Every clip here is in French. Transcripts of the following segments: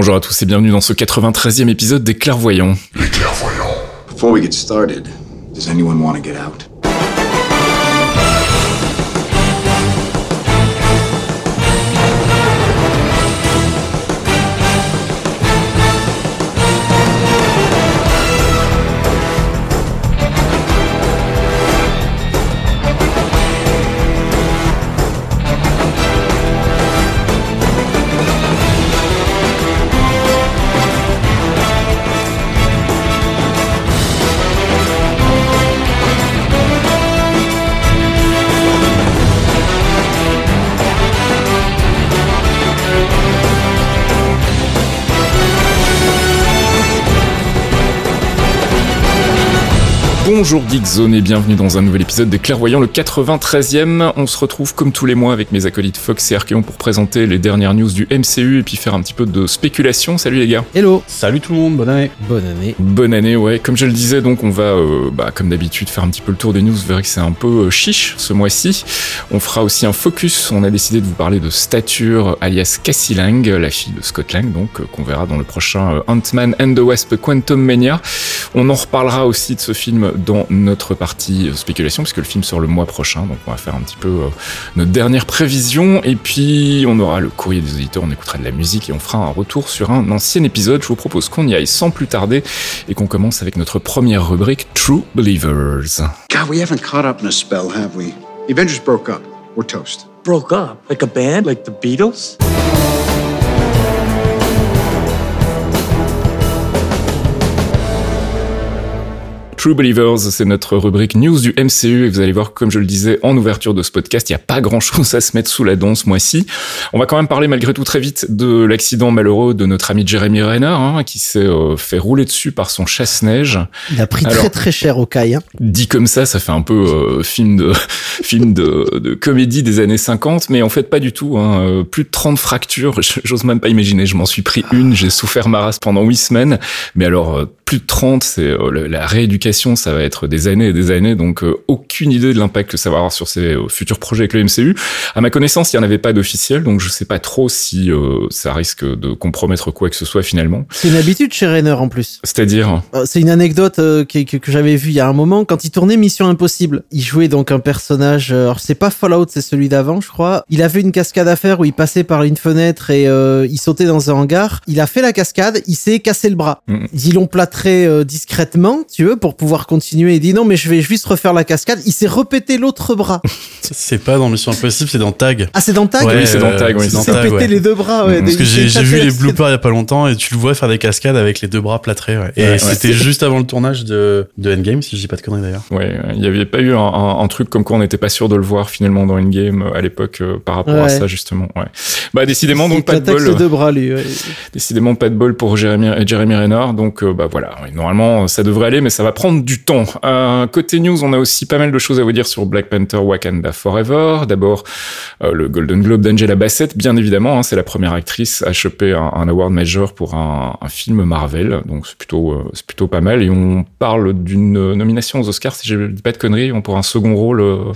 Bonjour à tous et bienvenue dans ce 93e épisode des Clairvoyants. Les clairvoyants. Before we get started, does anyone want to get out? Bonjour Geekzone et bienvenue dans un nouvel épisode des Clairvoyants, le 93e. On se retrouve comme tous les mois avec mes acolytes Fox et Archeon pour présenter les dernières news du MCU et puis faire un petit peu de spéculation. Salut les gars. Hello Salut tout le monde, bonne année Bonne année. Bonne année, ouais. Comme je le disais, donc on va, euh, bah, comme d'habitude, faire un petit peu le tour des news. Vous verrez que c'est un peu euh, chiche ce mois-ci. On fera aussi un focus. On a décidé de vous parler de Stature, alias Cassie Lang, la fille de Scott Lang, donc euh, qu'on verra dans le prochain euh, Ant-Man and the Wasp Quantum Mania. On en reparlera aussi de ce film dans notre partie euh, spéculation, puisque le film sort le mois prochain, donc on va faire un petit peu euh, notre dernière prévision, et puis on aura le courrier des auditeurs, on écoutera de la musique, et on fera un retour sur un ancien épisode. Je vous propose qu'on y aille sans plus tarder, et qu'on commence avec notre première rubrique True Believers. God, we haven't caught up in a spell, have we? The Avengers broke up. We're toast. Broke up? Like a band? Like the Beatles? True Believers, c'est notre rubrique news du MCU et vous allez voir, comme je le disais en ouverture de ce podcast, il n'y a pas grand chose à se mettre sous la dent ce mois-ci. On va quand même parler malgré tout très vite de l'accident malheureux de notre ami Jeremy Renner, hein, qui s'est euh, fait rouler dessus par son chasse-neige. Il a pris Alors- très très cher au caille. Hein. Dit comme ça, ça fait un peu euh, film de film de, de comédie des années 50, mais en fait pas du tout. Hein. Euh, Plus de 30 fractures, j'ose même pas imaginer. Je m'en suis pris une, j'ai souffert ma race pendant 8 semaines, mais alors plus de 30, c'est euh, la rééducation, ça va être des années et des années, donc euh, aucune idée de l'impact que ça va avoir sur ses euh, futurs projets avec le MCU. À ma connaissance, il n'y en avait pas d'officiel, donc je sais pas trop si euh, ça risque de compromettre quoi que ce soit finalement. C'est une habitude chez Rainer en plus. C'est-à-dire, C'est une anecdote que, que j'avais vue il y a un moment quand il tournait Mission Impossible. Il jouait donc un personnage. Alors c'est pas Fallout, c'est celui d'avant, je crois. Il avait une cascade à faire où il passait par une fenêtre et il sautait dans un hangar. Il a fait la cascade, il s'est cassé le bras. Mhm. Ils l'ont plâtré discrètement, tu veux, pour pouvoir continuer. Il dit non mais je vais juste refaire la cascade. Il s'est repété l'autre bras. C'est pas dans Mission Impossible, c'est dans Tag. Ah c'est dans Tag. oui, c'est dans Tag, oui, Il s'est pété ouais. les deux bras. Ouais, Parce que j'ai vu les bloopers il y a pas longtemps et tu le vois faire des cascades avec les deux bras plâtrés. ouais. Et Ouais, ouais. c'était juste avant le tournage de, de Endgame, si je dis pas de conneries d'ailleurs. Ouais, ouais, il n'y avait pas eu un, un- un truc comme quoi on n'était pas sûr de le voir finalement dans Endgame euh, à l'époque euh, par rapport à ça justement. Ouais. Bah décidément donc pas de bol, deux bras lui. ouais. décidément pas de bol pour Jeremy, Jeremy Renner. Donc euh, bah voilà, normalement ça devrait aller, mais ça va prendre du temps. Euh, côté news, on a aussi pas mal de choses à vous dire sur Black Panther Wakanda Forever. D'abord euh, le Golden Globe d'Angela Bassett, bien évidemment, hein, c'est la première actrice à choper un, un award major pour un, un film Marvel, donc c'est plutôt euh, c'est plutôt pas mal. Et on parle d'une nomination aux Oscars, si je dis pas de conneries, on pour un second rôle. euh,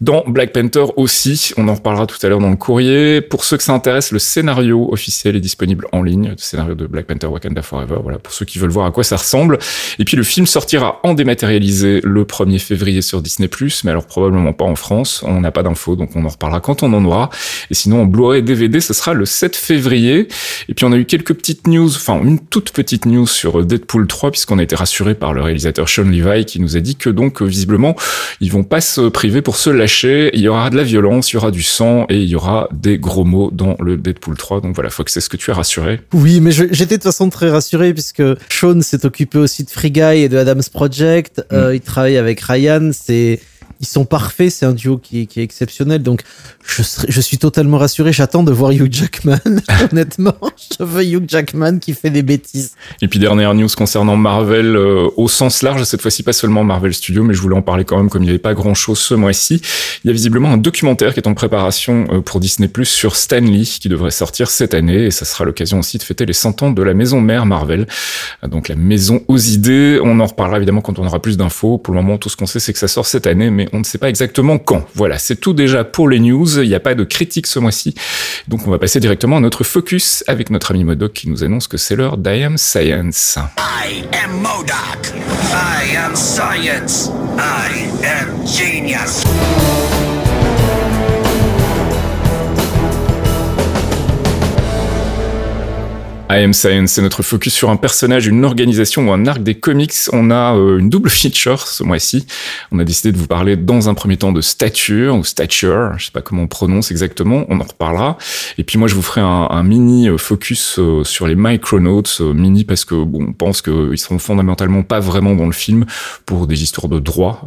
dans Black Panther aussi, on en reparlera tout à l'heure dans le courrier. Pour ceux que ça intéresse, le scénario officiel est disponible en ligne, le scénario de Black Panther Wakanda Forever. Voilà, pour ceux qui veulent voir à quoi ça ressemble. Et puis le film sortira en dématérialisé le 1er février sur Disney+, mais alors probablement pas en France. On n'a pas d'infos, donc on en reparlera quand on en aura. Et sinon, en Blu-ray DVD, ce sera le 7 février. Et puis on a eu quelques petites news, enfin une toute petite news sur Deadpool 3, puisqu'on a été rassuré par le réalisateur Sean Levi, qui nous a dit que donc visiblement ils vont pas se priver pour se lâcher. Il y aura de la violence, il y aura du sang et il y aura des gros mots dans le Deadpool 3. Donc voilà, Fox, est-ce que tu es rassuré? Oui, mais j'étais de toute façon très rassuré puisque Sean s'est occupé aussi de Free Guy et de Adam's Project. Euh, il travaille avec Ryan. C'est ils sont parfaits. C'est un duo qui est, exceptionnel. Donc je, suis totalement rassuré. J'attends de voir Hugh Jackman. Honnêtement, je veux Hugh Jackman qui fait des bêtises. Et puis dernière news concernant Marvel euh, au sens large, cette fois-ci pas seulement Marvel Studios, mais je voulais en parler quand même comme il n'y avait pas grand-chose ce mois-ci. Il y a visiblement un documentaire qui est en préparation euh, pour Disney Plus sur Stan Lee qui devrait sortir cette année et ça sera l'occasion aussi de fêter les 100 ans de la maison mère Marvel. Euh, Donc la maison aux idées, on en reparlera évidemment quand on aura plus d'infos. Pour le moment, tout ce qu'on sait c'est que ça sort cette année, mais on ne sait pas exactement quand. Voilà, c'est tout déjà pour les news. Il n'y a pas de critique ce mois-ci. Donc on va passer directement à notre focus avec notre ami Modoc qui nous annonce que c'est l'heure d'I Science. I am Modoc. I am science. I am genius. I Am Science, c'est notre focus sur un personnage, une organisation ou un arc des comics. On a euh, une double feature ce mois-ci. On a décidé de vous parler dans un premier temps de stature ou stature, je sais pas comment on prononce exactement, on en reparlera. Et puis moi je vous ferai un, mini euh, focus euh, sur les Micronauts, euh, mini parce que bon, on pense qu'ils seront fondamentalement pas vraiment dans le film pour des histoires de droit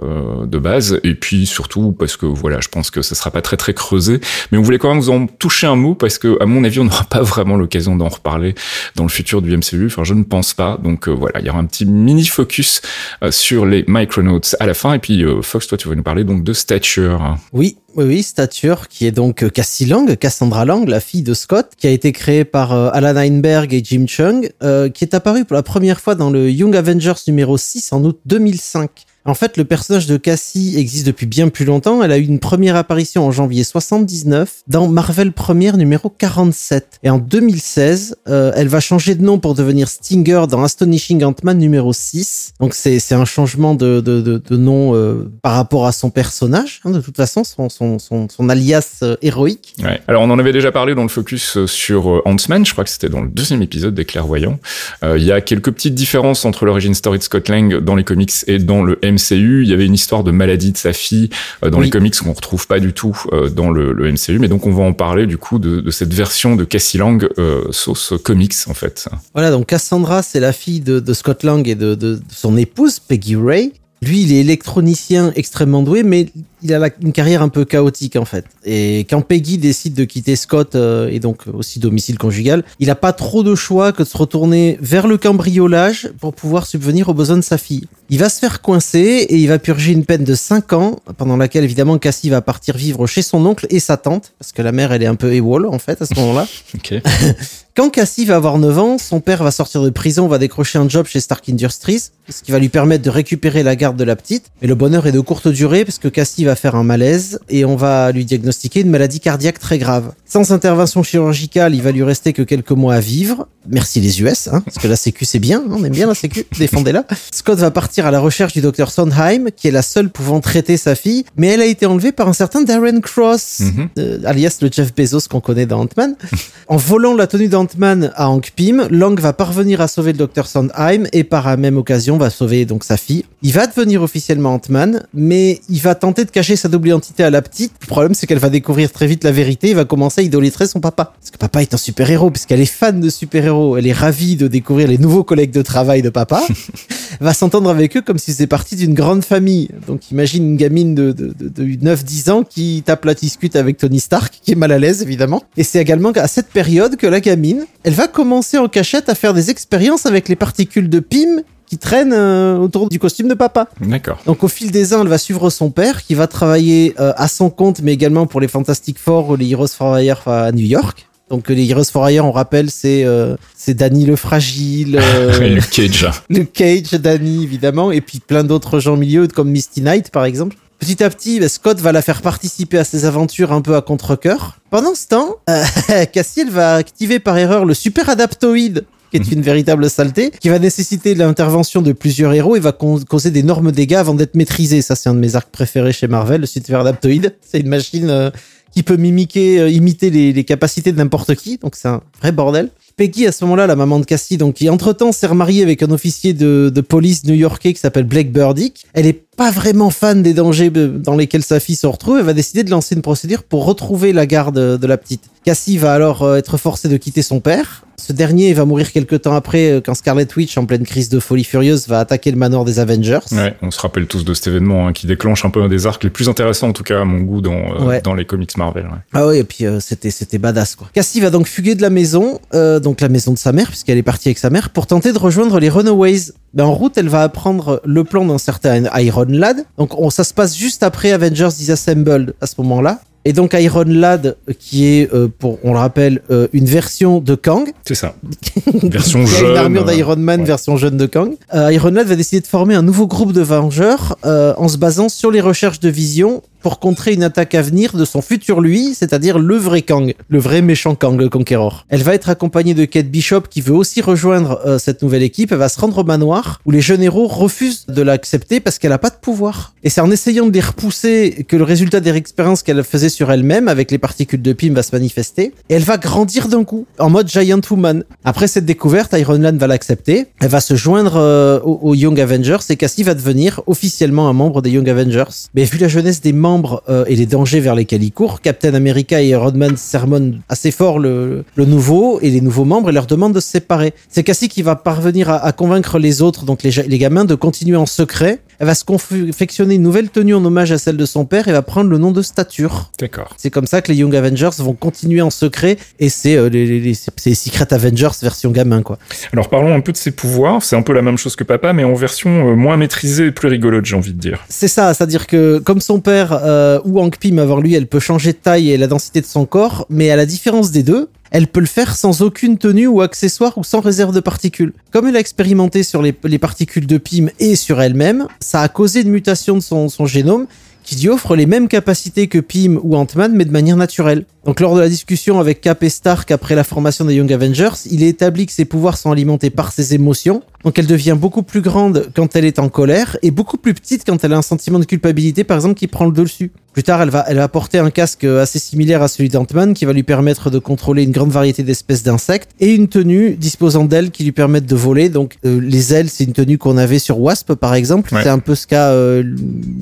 de base, et puis surtout parce que voilà, je pense que ça sera pas très très creusé, mais on voulait quand même vous en toucher un mot parce que à mon avis on n'aura pas vraiment l'occasion d'en reparler dans le futur du MCU. Je ne pense pas. Donc euh, voilà, il y aura un petit mini focus euh, sur les Micronauts à la fin. Et puis euh, Fox, toi, tu vas nous parler donc de Stature. Oui, oui, Stature, qui est donc Cassie Lang, Cassandra Lang, la fille de Scott, qui a été créée par Alan Heinberg et Jim Chung, qui est apparue pour la première fois dans le Young Avengers numéro 6 en août 2005. En fait, le personnage de Cassie existe depuis bien plus longtemps. Elle a eu une première apparition en janvier 79 dans Marvel Première numéro 47. Et en 2016, euh, elle va changer de nom pour devenir Stinger dans Astonishing Ant-Man numéro 6. Donc c'est un changement de, de, de, nom euh, par rapport à son personnage, hein, de toute façon, son, son, son, alias euh, héroïque. Alors on en avait déjà parlé dans le focus sur Ant-Man, je crois que c'était dans le deuxième épisode des Clairvoyants. Il y a quelques petites différences entre l'origine story de Scott Lang dans les comics et dans le MCU. Il y avait une histoire de maladie de sa fille euh, dans Oui. les comics qu'on retrouve pas du tout euh, dans le, le MCU, mais donc on va en parler du coup de, de cette version de Cassie Lang euh, sauce comics en fait. Voilà, donc Cassandra, c'est la fille de, de Scott Lang et de son épouse, Peggy Ray. Lui, il est électronicien extrêmement doué, mais il a la- une carrière un peu chaotique en fait. Et quand Peggy décide de quitter Scott euh, et donc aussi domicile conjugal, il a pas trop de choix que de se retourner vers le cambriolage pour pouvoir subvenir aux besoins de sa fille. Il va se faire coincer et il va purger une peine de 5 ans, pendant laquelle évidemment Cassie va partir vivre chez son oncle et sa tante, parce que la mère elle est un peu éwol en fait à ce moment-là. Quand Cassie va avoir 9 ans, son père va sortir de prison, va décrocher un job chez Stark Industries, ce qui va lui permettre de récupérer la garde de la petite. Mais le bonheur est de courte durée parce que Cassie va faire un malaise et on va lui diagnostiquer une maladie cardiaque très grave. Sans intervention chirurgicale, il va lui rester que quelques mois à vivre. Merci les US, hein, parce que la Sécu c'est bien, hein, on aime bien la Sécu, défendez-la. Scott va partir à la recherche du docteur Sondheim, qui est la seule pouvant traiter sa fille, mais elle a été enlevée par un certain Darren Cross, Mhm. euh, alias le Jeff Bezos qu'on connaît dans Ant-Man. En volant la tenue d'Ant-Man à Hank Pym, Lang va parvenir à sauver le docteur Sondheim et par la même occasion va sauver donc sa fille. Il va devenir officiellement Ant-Man, mais il va tenter de cacher sa double identité à la petite. Le problème c'est qu'elle va découvrir très vite la vérité et va commencer à idolâtrer son papa. Parce que papa est un super-héros, puisqu'elle est fan de super-héros, elle est ravie de découvrir les nouveaux collègues de travail de papa. va s'entendre avec eux comme si c'était partie d'une grande famille. Donc imagine une gamine de, de, de, de 9-10 ans qui tape la discute avec Tony Stark, qui est mal à l'aise évidemment. Et c'est également à cette période que la gamine, elle va commencer en cachette à faire des expériences avec les particules de Pym qui traînent euh, autour du costume de papa. D'accord. Donc au fil des ans, elle va suivre son père qui va travailler euh, à son compte, mais également pour les Fantastic Four ou les Heroes for Hire à New York. Donc les Heroes for Hire, on rappelle, c'est euh, c'est Danny le fragile, Luke Cage. le Cage, Danny évidemment, et puis plein d'autres gens au milieu comme Misty Knight par exemple. Petit à petit, bah, Scott va la faire participer à ses aventures un peu à contre-cœur. Pendant ce temps, Cassie elle va activer par erreur le super adaptoïde qui une véritable saleté, qui va nécessiter l'intervention de plusieurs héros et va causer d'énormes dégâts avant d'être maîtrisé. Ça, c'est un de mes arcs préférés chez Marvel, le Super Adaptoid. C'est une machine euh, qui peut mimiquer, euh, imiter les, les capacités de n'importe qui, donc c'est un vrai bordel. Peggy, à ce moment-là, la maman de Cassie, donc qui entre-temps s'est remariée avec un officier de, de police new-yorkais qui s'appelle Blake Burdick. Elle est pas vraiment fan des dangers dans lesquels sa fille se retrouve. Elle va décider de lancer une procédure pour retrouver la garde de la petite. Cassie va alors euh, être forcée de quitter son père. Ce dernier va mourir quelques temps après euh, quand Scarlet Witch, en pleine crise de folie furieuse, va attaquer le manoir des Avengers. Ouais, on se rappelle tous de cet événement hein, qui déclenche un peu un des arcs les plus intéressants, en tout cas à mon goût, dans, euh, Ouais. dans les comics Marvel. ouais. Ah oui, et puis euh, c'était c'était badass quoi. Cassie va donc fuguer de la maison, euh, donc la maison de sa mère puisqu'elle est partie avec sa mère pour tenter de rejoindre les Runaways. Ben, en route, elle va apprendre le plan d'un certain Iron Lad. Donc on, ça se passe juste après Avengers Disassembled à ce moment-là. Et donc Iron Lad, qui est, euh, pour, on le rappelle, euh, une version de Kang, C'est ça. Version qui jeune. une armure euh, d'Iron Man, ouais. version jeune de Kang. Euh, Iron Lad va décider de former un nouveau groupe de Vengeurs en se basant sur les recherches de Vision pour contrer une attaque à venir de son futur lui, c'est-à-dire le vrai Kang, le vrai méchant Kang, le Conqueror. Elle va être accompagnée de Kate Bishop qui veut aussi rejoindre euh, cette nouvelle équipe. Elle va se rendre au manoir où les jeunes héros refusent de l'accepter parce qu'elle a pas de pouvoir. Et c'est en essayant de les repousser que le résultat des expériences qu'elle faisait sur elle-même avec les particules de Pym va se manifester. Et elle va grandir d'un coup, en mode Giant Woman. Après cette découverte, Iron Man va l'accepter. Elle va se joindre euh, aux, aux Young Avengers et Cassie va devenir officiellement un membre des Young Avengers. Mais vu la jeunesse des membres euh, et les dangers vers lesquels ils courent, Captain America et Iron Man sermonnent assez fort le, nouveau et les nouveaux membres et leur demandent de se séparer. C'est Cassie qui va parvenir à, convaincre les autres, donc les gamins, de continuer en secret. Elle va se confectionner une nouvelle tenue en hommage à celle de son père et va prendre le nom de Stature. D'accord. C'est comme ça que les Young Avengers vont continuer en secret et c'est euh, les, les, les- Secret Avengers version gamin quoi. Alors parlons un peu de ses pouvoirs. C'est un peu la même chose que papa, mais en version euh, moins maîtrisée et plus rigolote, j'ai envie de dire. C'est ça, c'est-à-dire que comme son père euh, ou Hank Pym avant lui, elle peut changer de taille et la densité de son corps, mais à la différence des deux, elle peut le faire sans aucune tenue ou accessoire ou sans réserve de particules. Comme elle a expérimenté sur les, les particules de Pym et sur elle-même, ça a causé une mutation de son, son génome qui lui offre les mêmes capacités que Pym ou Ant-Man, mais de manière naturelle. Donc lors de la discussion avec Cap et Stark après la formation des Young Avengers, il est établi que ses pouvoirs sont alimentés par ses émotions. Donc elle devient beaucoup plus grande quand elle est en colère et beaucoup plus petite quand elle a un sentiment de culpabilité, par exemple, qui prend le dessus. Plus tard, elle va, elle va porter un casque assez similaire à celui d'Ant-Man qui va lui permettre de contrôler une grande variété d'espèces d'insectes et une tenue disposant d'ailes qui lui permettent de voler. Donc euh, les ailes, c'est une tenue qu'on avait sur Wasp par exemple. Ouais. C'est un peu ce qu'a euh,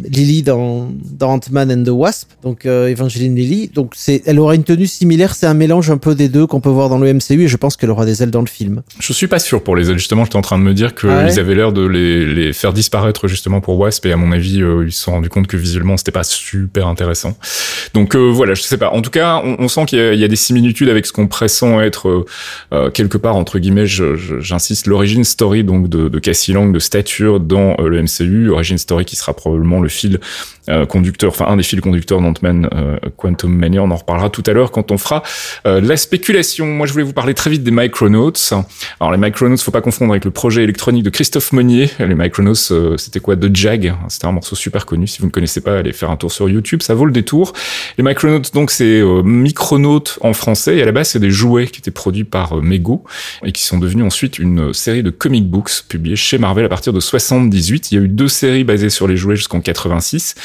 Lily dans, dans Ant-Man and the Wasp, donc euh, Evangeline Lily. Donc c'est, elle aura une tenue similaire. C'est un mélange un peu des deux qu'on peut voir dans le MCU et je pense qu'elle aura des ailes dans le film. Je suis pas sûr pour les ailes. Justement, j'étais en train de me dire qu'ils Ah ouais avaient l'air de les, les faire disparaître justement pour Wasp et à mon avis, euh, ils se sont rendus compte que visuellement, c'était pas super intéressant. Donc euh, voilà, je sais pas. En tout cas, on, on sent qu'il y, a- il y a des similitudes avec ce qu'on pressent être euh, quelque part entre guillemets. J'insiste, l'origine story donc de, de Cassie Lang, de stature dans le MCU, origine story qui sera probablement le fil conducteur, enfin un des fils conducteurs d'Ant-Man Quantum Mania. On en reparlera tout à l'heure quand on fera euh, la spéculation. Moi, je voulais vous parler très vite des Micronauts. Alors les Micronauts, faut pas confondre avec le projet électronique de Christophe Monnier. Les Micronauts, euh, c'était quoi? De Jag. C'était un morceau super connu. Si vous ne connaissez pas, allez faire un tour sur YouTube, ça vaut le détour. Les Micronauts, donc c'est euh, Micronautes en français. Et à la base, c'est des jouets qui étaient produits par euh, Mego et qui sont devenus ensuite une euh, série de comic books publiés chez Marvel à partir de 78. Il y a eu deux séries basées sur les jouets jusqu'en 86,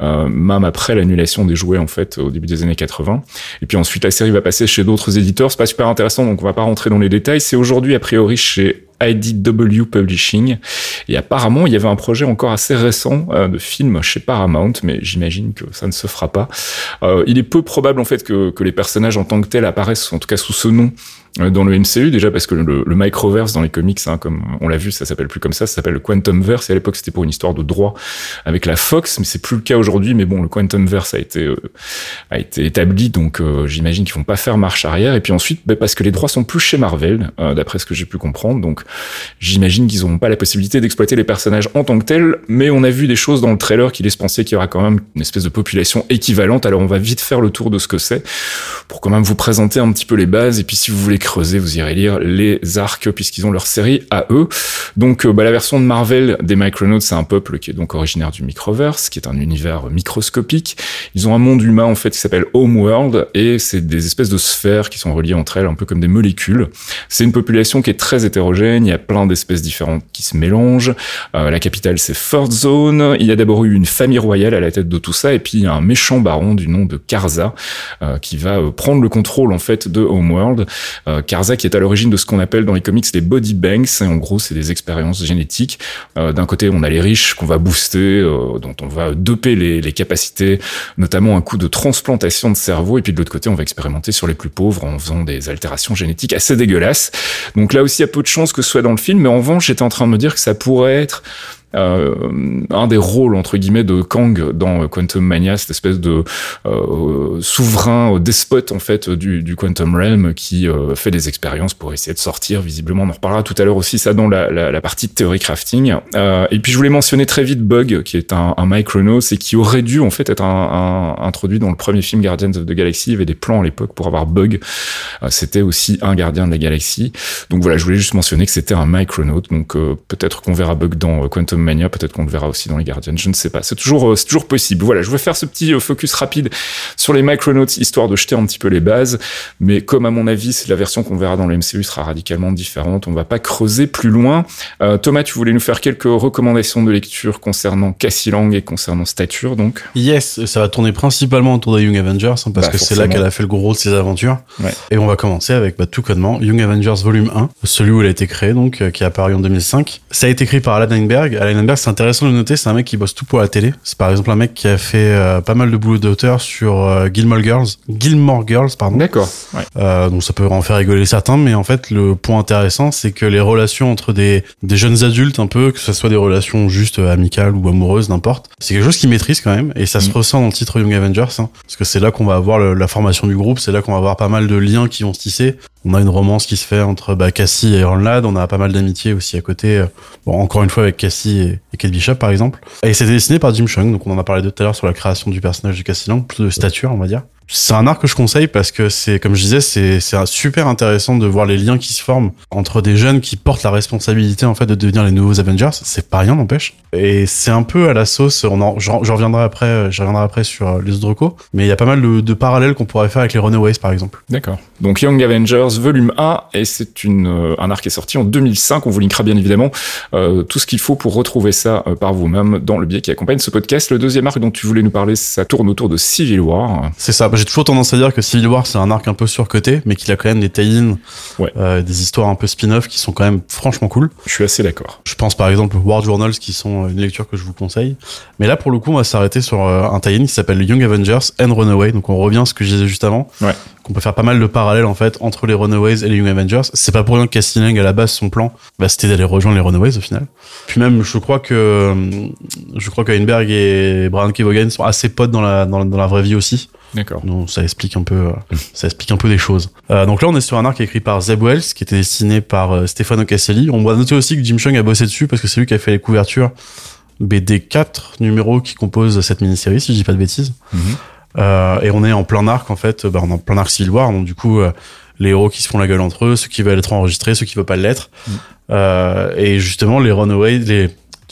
euh, même après l'annulation des jouets en fait au début des années 80. Et puis ensuite, la série va passer chez d'autres éditeurs. C'est pas super intéressant, donc on va pas rentrer dans les détails. C'est aujourd'hui a priori chez IDW Publishing. Et apparemment, il y avait un projet encore assez récent euh, de film chez Paramount, mais j'imagine que ça ne se fera pas. Euh, il est peu probable en fait que, que les personnages en tant que tels apparaissent, en tout cas sous ce nom, dans le MCU déjà parce que le, le microverse dans les comics, hein, comme on l'a vu, ça s'appelle plus comme ça, ça s'appelle le Quantumverse. Et à l'époque, c'était pour une histoire de droit avec la Fox, mais c'est plus le cas aujourd'hui. Mais bon, le Quantumverse a été euh, a été établi, donc euh, j'imagine qu'ils vont pas faire marche arrière. Et puis ensuite, bah, parce que les droits sont plus chez Marvel, euh, d'après ce que j'ai pu comprendre, donc j'imagine qu'ils n'auront pas la possibilité d'exploiter les personnages en tant que tels. Mais on a vu des choses dans le trailer qui laissent penser qu'il y aura quand même une espèce de population équivalente. Alors on va vite faire le tour de ce que c'est pour quand même vous présenter un petit peu les bases. Et puis si vous voulez creuser, vous irez lire les arcs puisqu'ils ont leur série à eux. Donc euh, bah, la version de Marvel des Micronauts, c'est un peuple qui est donc originaire du Microverse, qui est un univers microscopique. Ils ont un monde humain en fait qui s'appelle Homeworld et c'est des espèces de sphères qui sont reliées entre elles un peu comme des molécules. C'est une population qui est très hétérogène, il y a plein d'espèces différentes qui se mélangent. Euh, la capitale c'est First Zone, il y a d'abord eu une famille royale à la tête de tout ça et puis il y a un méchant baron du nom de Karza euh, qui va prendre le contrôle en fait de Homeworld. Euh, Karza qui est à l'origine de ce qu'on appelle dans les comics les body banks et en gros c'est des expériences génétiques. Euh, D'un côté on a les riches qu'on va booster, euh, dont on va doper les, les capacités, notamment un coup de transplantation de cerveau et puis de l'autre côté on va expérimenter sur les plus pauvres en faisant des altérations génétiques assez dégueulasses. Donc là aussi il y a peu de chances que ce soit dans le film, mais en revanche j'étais en train de me dire que ça pourrait être euh, un des rôles entre guillemets de Kang dans Quantum Mania, cette espèce de euh, souverain despote en fait du, du Quantum Realm qui euh, fait des expériences pour essayer de sortir. Visiblement, on en reparlera tout à l'heure aussi ça dans la, la, la partie de théorie crafting. Euh, et puis je voulais mentionner très vite Bug, qui est un, un Micronos et qui aurait dû en fait être un, un, introduit dans le premier film Guardians of the Galaxy. Il y avait des plans à l'époque pour avoir Bug. Euh, c'était aussi un gardien de la galaxie. Donc voilà, je voulais juste mentionner que c'était un Micronaut. Donc euh, peut-être qu'on verra Bug dans Quantum Mania, peut-être qu'on le verra aussi dans les Guardians, je ne sais pas. C'est toujours, c'est toujours possible. Voilà, je vais faire ce petit focus rapide sur les Micronauts, histoire de jeter un petit peu les bases. Mais comme à mon avis, c'est la version qu'on verra dans le MCU sera radicalement différente, on va pas creuser plus loin. Euh, Thomas, tu voulais nous faire quelques recommandations de lecture concernant Cassie Lang et concernant Stature, donc? Yes, ça va tourner principalement autour des Young Avengers, hein, parce Bah, que c'est là qu'elle a fait le gros de ses aventures. Ouais. Et on va commencer avec bah, tout connement Young Avengers Volume 1, celui où elle a été créée, donc euh, qui est apparu en 2005. Ça a été écrit par Alan Heinberg. Alan C'est intéressant de noter, c'est un mec qui bosse tout pour la télé. C'est par exemple un mec qui a fait euh, pas mal de boulot d'auteur sur euh, Gilmore Girls, Gilmore Girls, pardon. D'accord. Ouais. Euh, donc ça peut en faire rigoler certains, mais en fait le point intéressant c'est que les relations entre des, des jeunes adultes un peu, que ce soit des relations juste euh, amicales ou amoureuses, n'importe, c'est quelque chose qu'ils maîtrisent quand même, et ça se Mm. ressent dans le titre Young Avengers, hein, parce que c'est là qu'on va avoir le- la formation du groupe, c'est là qu'on va avoir pas mal de liens qui vont se tisser. On a une romance qui se fait entre bah, Cassie et Iron Lad, on a pas mal d'amitié aussi à côté, euh, bon, encore une fois avec Cassie et, et Kate Bishop par exemple. Et c'était dessiné par Jim Chung, donc on en a parlé tout à l'heure sur la création du personnage de Cassie Lang, de stature on va dire. C'est un art que je conseille parce que c'est, comme je disais, c'est, super intéressant de voir les liens qui se forment entre des jeunes qui portent la responsabilité en fait de devenir les nouveaux Avengers. C'est pas rien, n'empêche. Et c'est un peu à la sauce. On en, j'en, reviendrai après, euh, je reviendrai après sur euh, les autres recos. Mais il y a pas mal de, de parallèles qu'on pourrait faire avec les Runaways, par exemple. D'accord. Donc Young Avengers volume 1 et c'est une euh, un arc qui est sorti en 2005. On vous linkera bien évidemment euh, tout ce qu'il faut pour retrouver ça euh, par vous-même dans le biais qui accompagne ce podcast. Le deuxième arc dont tu voulais nous parler, ça tourne autour de Civil War. C'est ça. Bah, J'ai toujours tendance à dire que Civil War c'est un arc un peu surcoté, mais qu'il a quand même des tie-ins, Ouais. euh, des histoires un peu spin-off qui sont quand même franchement cool. Je suis assez d'accord. Je pense par exemple aux War Journals qui sont euh, une lecture que je vous conseille. Mais là pour le coup on va s'arrêter sur euh, un tie-in qui s'appelle Young Avengers and Runaway. Donc on revient à ce que je disais juste avant. Ouais. Qu'on peut faire pas mal de parallèles en fait entre les Runaways et les Young Avengers. C'est pas pour rien que Cassie Lang à la base son plan bah, c'était d'aller rejoindre les Runaways au final. Puis même je crois que je crois que Heinberg et Brian Kevogan sont assez potes dans la, dans, la- dans la vraie vie aussi. D'accord. Donc ça explique un peu, euh, ça explique un peu des choses. Euh, donc là, on est sur un arc écrit par Zeb Wells, qui était dessiné par euh, Stefano Caselli. On va noter aussi que Jim Chung a bossé dessus parce que c'est lui qui a fait les couvertures BD 4 numéros qui composent cette mini-série, si je dis pas de bêtises. Mhm. Euh, et on est en plein arc en fait, bah, on est en plein arc Civil War, donc du coup les héros qui se font la gueule entre eux, ceux qui veulent être enregistrés, ceux qui veulent pas l'être. Mhm. Et justement les Runaways, les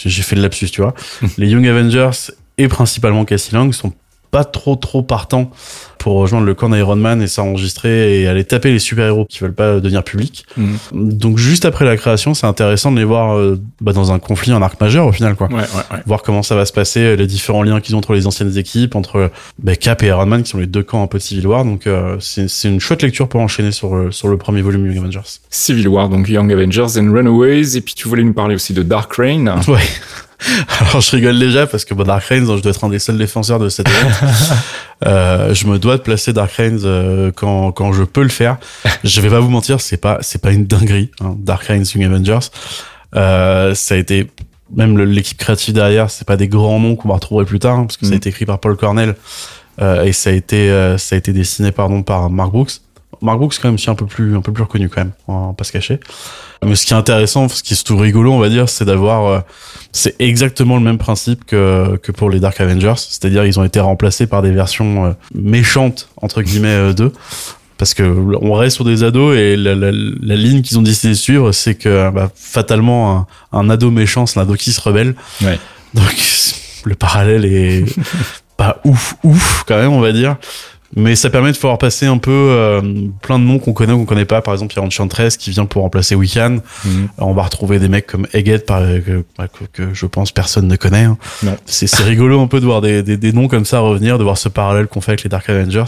j'ai fait le lapsus, tu vois. les Young Avengers et principalement Cassie Lang sont pas trop trop partants pour rejoindre le camp d'Iron Man et s'enregistrer et aller taper les super-héros qui veulent pas devenir publics. Mhm. Donc juste après la création, c'est intéressant de les voir euh, bah, dans un conflit, un arc majeur au final quoi Ouais, ouais, ouais. voir comment ça va se passer, euh, les différents liens qu'ils ont entre les anciennes équipes, entre bah, Cap et Iron Man, qui sont les deux camps un peu de Civil War. Donc euh, c'est une chouette lecture pour enchaîner sur, euh, sur le premier volume Young Avengers. Civil War, donc Young Avengers and Runaways. Et puis tu voulais nous parler aussi de Dark Reign. Ouais. Alors je rigole déjà parce que bah, Dark Reigns, je dois être un des seuls défenseurs de cette event. euh, je me dois de placer Dark Reigns euh, quand, quand je peux le faire. Je vais pas vous mentir, c'est pas c'est pas une dinguerie. Hein, Dark Reigns Young Avengers, euh, ça a été même l'équipe créative derrière, c'est pas des grands noms qu'on va retrouver plus tard hein, parce que ça a Mhm. été écrit par Paul Cornell euh, et ça a été euh, ça a été dessiné pardon par Mark Brooks. Mark Brooks quand même aussi un peu plus un peu plus reconnu quand même, on va pas se cacher. Mais ce qui est intéressant, ce qui est surtout rigolo, on va dire, c'est d'avoir euh, c'est exactement le même principe que, que pour les Dark Avengers, c'est-à-dire ils ont été remplacés par des versions euh, méchantes entre guillemets euh, d'eux parce que on reste sur des ados et la, la, la ligne qu'ils ont décidé de suivre, c'est que bah, fatalement un, un ado méchant, c'est un ado qui se rebelle. Ouais. Donc le parallèle est pas ouf ouf quand même, on va dire. Mais ça permet de pouvoir passer un peu euh, plein de noms qu'on connaît ou qu'on connaît pas. Par exemple, il y a Enchantress qui vient pour remplacer Wiccan. Mhm. On va retrouver des mecs comme Egghead, par, que, que, que je pense personne ne connaît. hein. C'est c'est rigolo un peu de voir des, des, des noms comme ça revenir, de voir ce parallèle qu'on fait avec les Dark Avengers.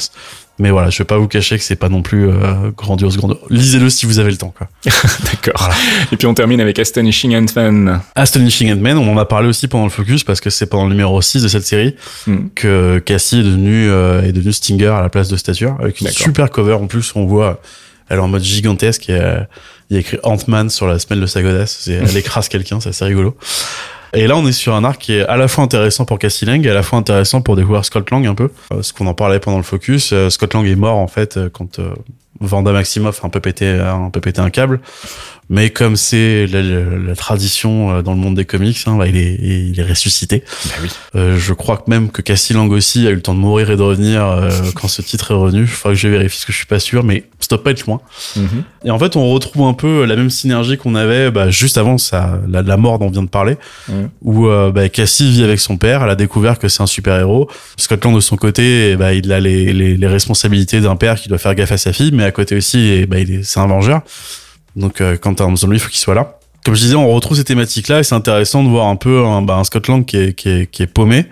Mais voilà, je vais pas vous cacher que c'est pas non plus euh, grandiose, grandiose. Lisez-le si vous avez le temps. Quoi. D'accord. Et puis on termine avec Astonishing Ant-Man. Astonishing Ant-Man, on en a parlé aussi pendant le focus parce que c'est pendant le numéro 6 de cette série Mhm. que Cassie est devenue euh, est devenue Stinger à la place de Stature avec une super cover en plus on voit elle est en mode gigantesque et euh, il y a écrit Ant-Man sur la semelle de sa godasse elle écrase quelqu'un c'est assez rigolo et là on est sur un arc qui est à la fois intéressant pour Cassie Lang et à la fois intéressant pour découvrir Scott Lang un peu. Euh, ce qu'on en parlait pendant le focus euh, Scott Lang est mort en fait euh, quand euh, Vanda Maximoff a un peu pété un peu pété un câble mais comme c'est la, la- la tradition euh, dans le monde des comics, hein, bah, il, est, il est ressuscité. Bah oui. Euh, je crois que même que Cassie Lang aussi a eu le temps de mourir et de revenir euh, quand ce titre est revenu. Il faudra que je vérifie parce que je suis pas sûr, mais doit pas être loin. Et en fait, on retrouve un peu la même synergie qu'on avait bah, juste avant ça, la, la mort dont on vient de parler, Mhm. où euh, bah, Cassie vit avec son père, elle a découvert que c'est un super-héros. Scott Lang, de son côté, eh bah, il a les, les, les responsabilités d'un père qui doit faire gaffe à sa fille, mais à côté aussi, eh bah, c'est un vengeur. Donc euh, quand t'as besoin de lui, il faut qu'il soit là. Comme je disais, on retrouve ces thématiques-là et c'est intéressant de voir un peu un, bah, un Scott qui est, qui, est, qui est paumé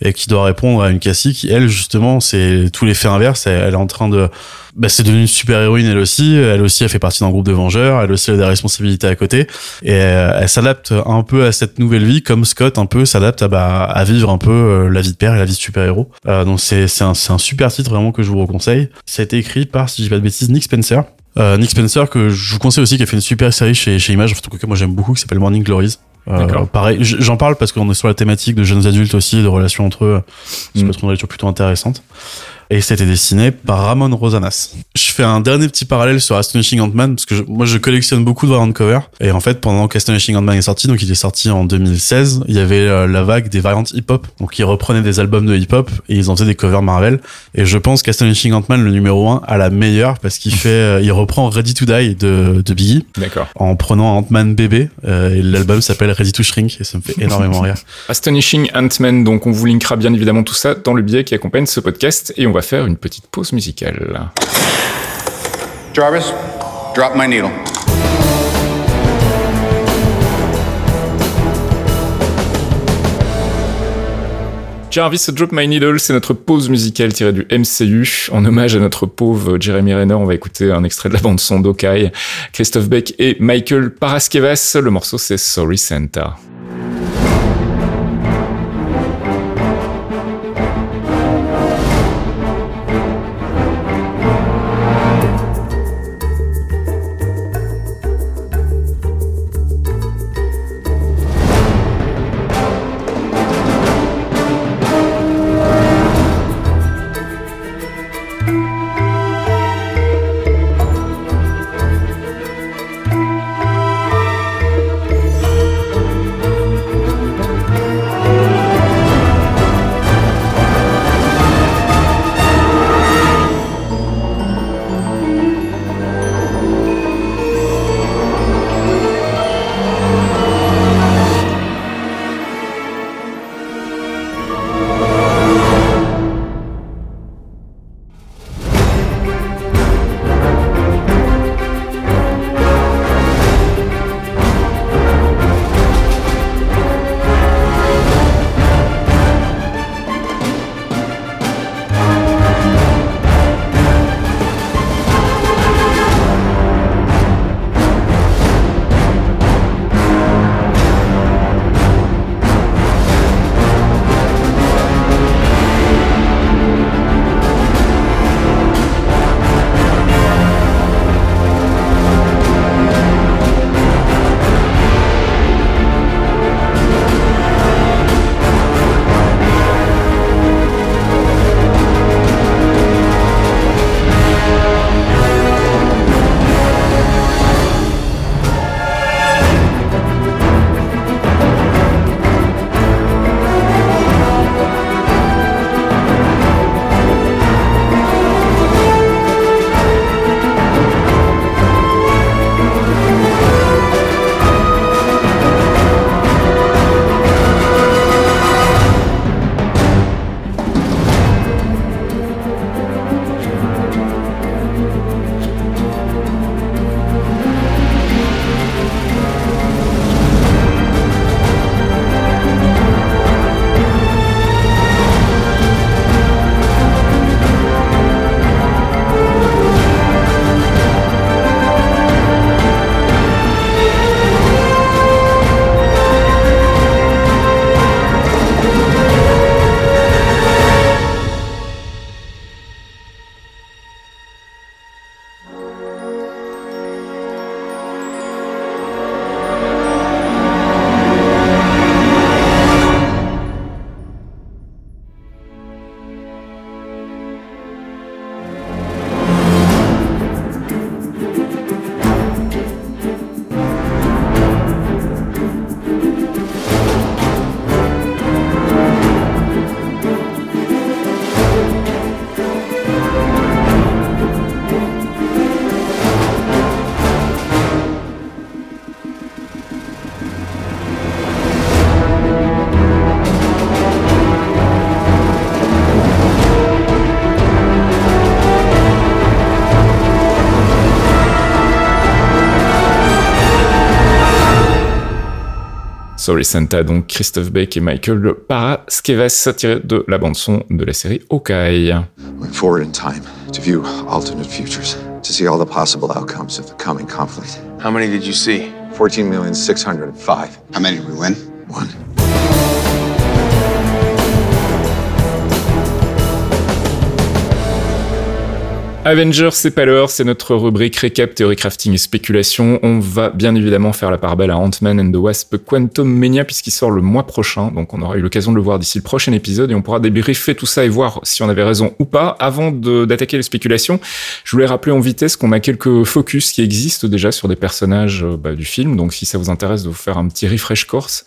et qui doit répondre à une Cassie qui, elle, justement, c'est tout l'effet inverse. Elle, elle est en train de... Bah, c'est devenu une super-héroïne, elle aussi. Elle aussi, elle fait partie d'un groupe de vengeurs. Elle aussi, a des responsabilités à côté. Et euh, elle s'adapte un peu à cette nouvelle vie, comme Scott, un peu, s'adapte à, bah, à vivre un peu euh, la vie de père et la vie de super-héros. Euh, donc c'est un, un super titre, vraiment, que je vous reconseille. Ça a été écrit par, si je pas de bêtises, Nick Spencer. Euh, Nick Spencer que je vous conseille aussi qui a fait une super série chez, chez Image, en tout cas moi j'aime beaucoup, qui s'appelle Morning Glories. Euh, pareil, j'en parle parce qu'on est sur la thématique de jeunes adultes aussi, de relations entre eux. C'est Mm. parce qu'on a toujours plutôt intéressante. Et c'était dessiné par Ramon Rosanas. Je fais un dernier petit parallèle sur Astonishing Ant-Man, parce que je- moi je collectionne beaucoup de variant cover. Et en fait, pendant qu'Astonishing Ant-Man est sorti, donc il est sorti en 2016, il y avait euh, la vague des variantes hip-hop. Donc ils reprenaient des albums de hip-hop et ils en faisaient des covers Marvel. Et je pense qu'Astonishing Ant-Man, le numéro 1, a la meilleure parce qu'il fait, euh, il reprend Ready to Die de, de Biggie D'accord. en prenant Ant-Man bébé. Euh, et l'album s'appelle Ready to Shrink et ça me fait énormément rire. Astonishing Ant-Man, donc on vous linkera bien évidemment tout ça dans le billet qui accompagne ce podcast et on va faire une petite pause musicale. Jarvis, drop my needle. Jarvis Drop My Needle, c'est notre pause musicale tirée du MCU. En hommage à notre pauvre Jeremy Renner, on va écouter un extrait de la bande son d'Okai, Christophe Beck et Michael Paraskevas. Le morceau c'est Sorry Santa. Sorry Santa, donc Christophe Beck et Michael Paraskevas, tiré de la bande-son de la série Hawkeye. Went forward in time to view alternate futures, to see all the possible outcomes of the coming conflict. How many did you see? 14,605. How many did we win? One. Avengers, c'est pas l'heure, c'est notre rubrique récap, théorie crafting et spéculation. On va bien évidemment faire la part belle à Ant-Man and the Wasp Quantum Mania puisqu'il sort le mois prochain, donc on aura eu l'occasion de le voir d'ici le prochain épisode et on pourra débriefer tout ça et voir si on avait raison ou pas. Avant d'attaquer les spéculations, je voulais rappeler en vitesse qu'on a quelques focus qui existent déjà sur des personnages euh, bah, du film, donc si ça vous intéresse de vous faire un petit refresh course,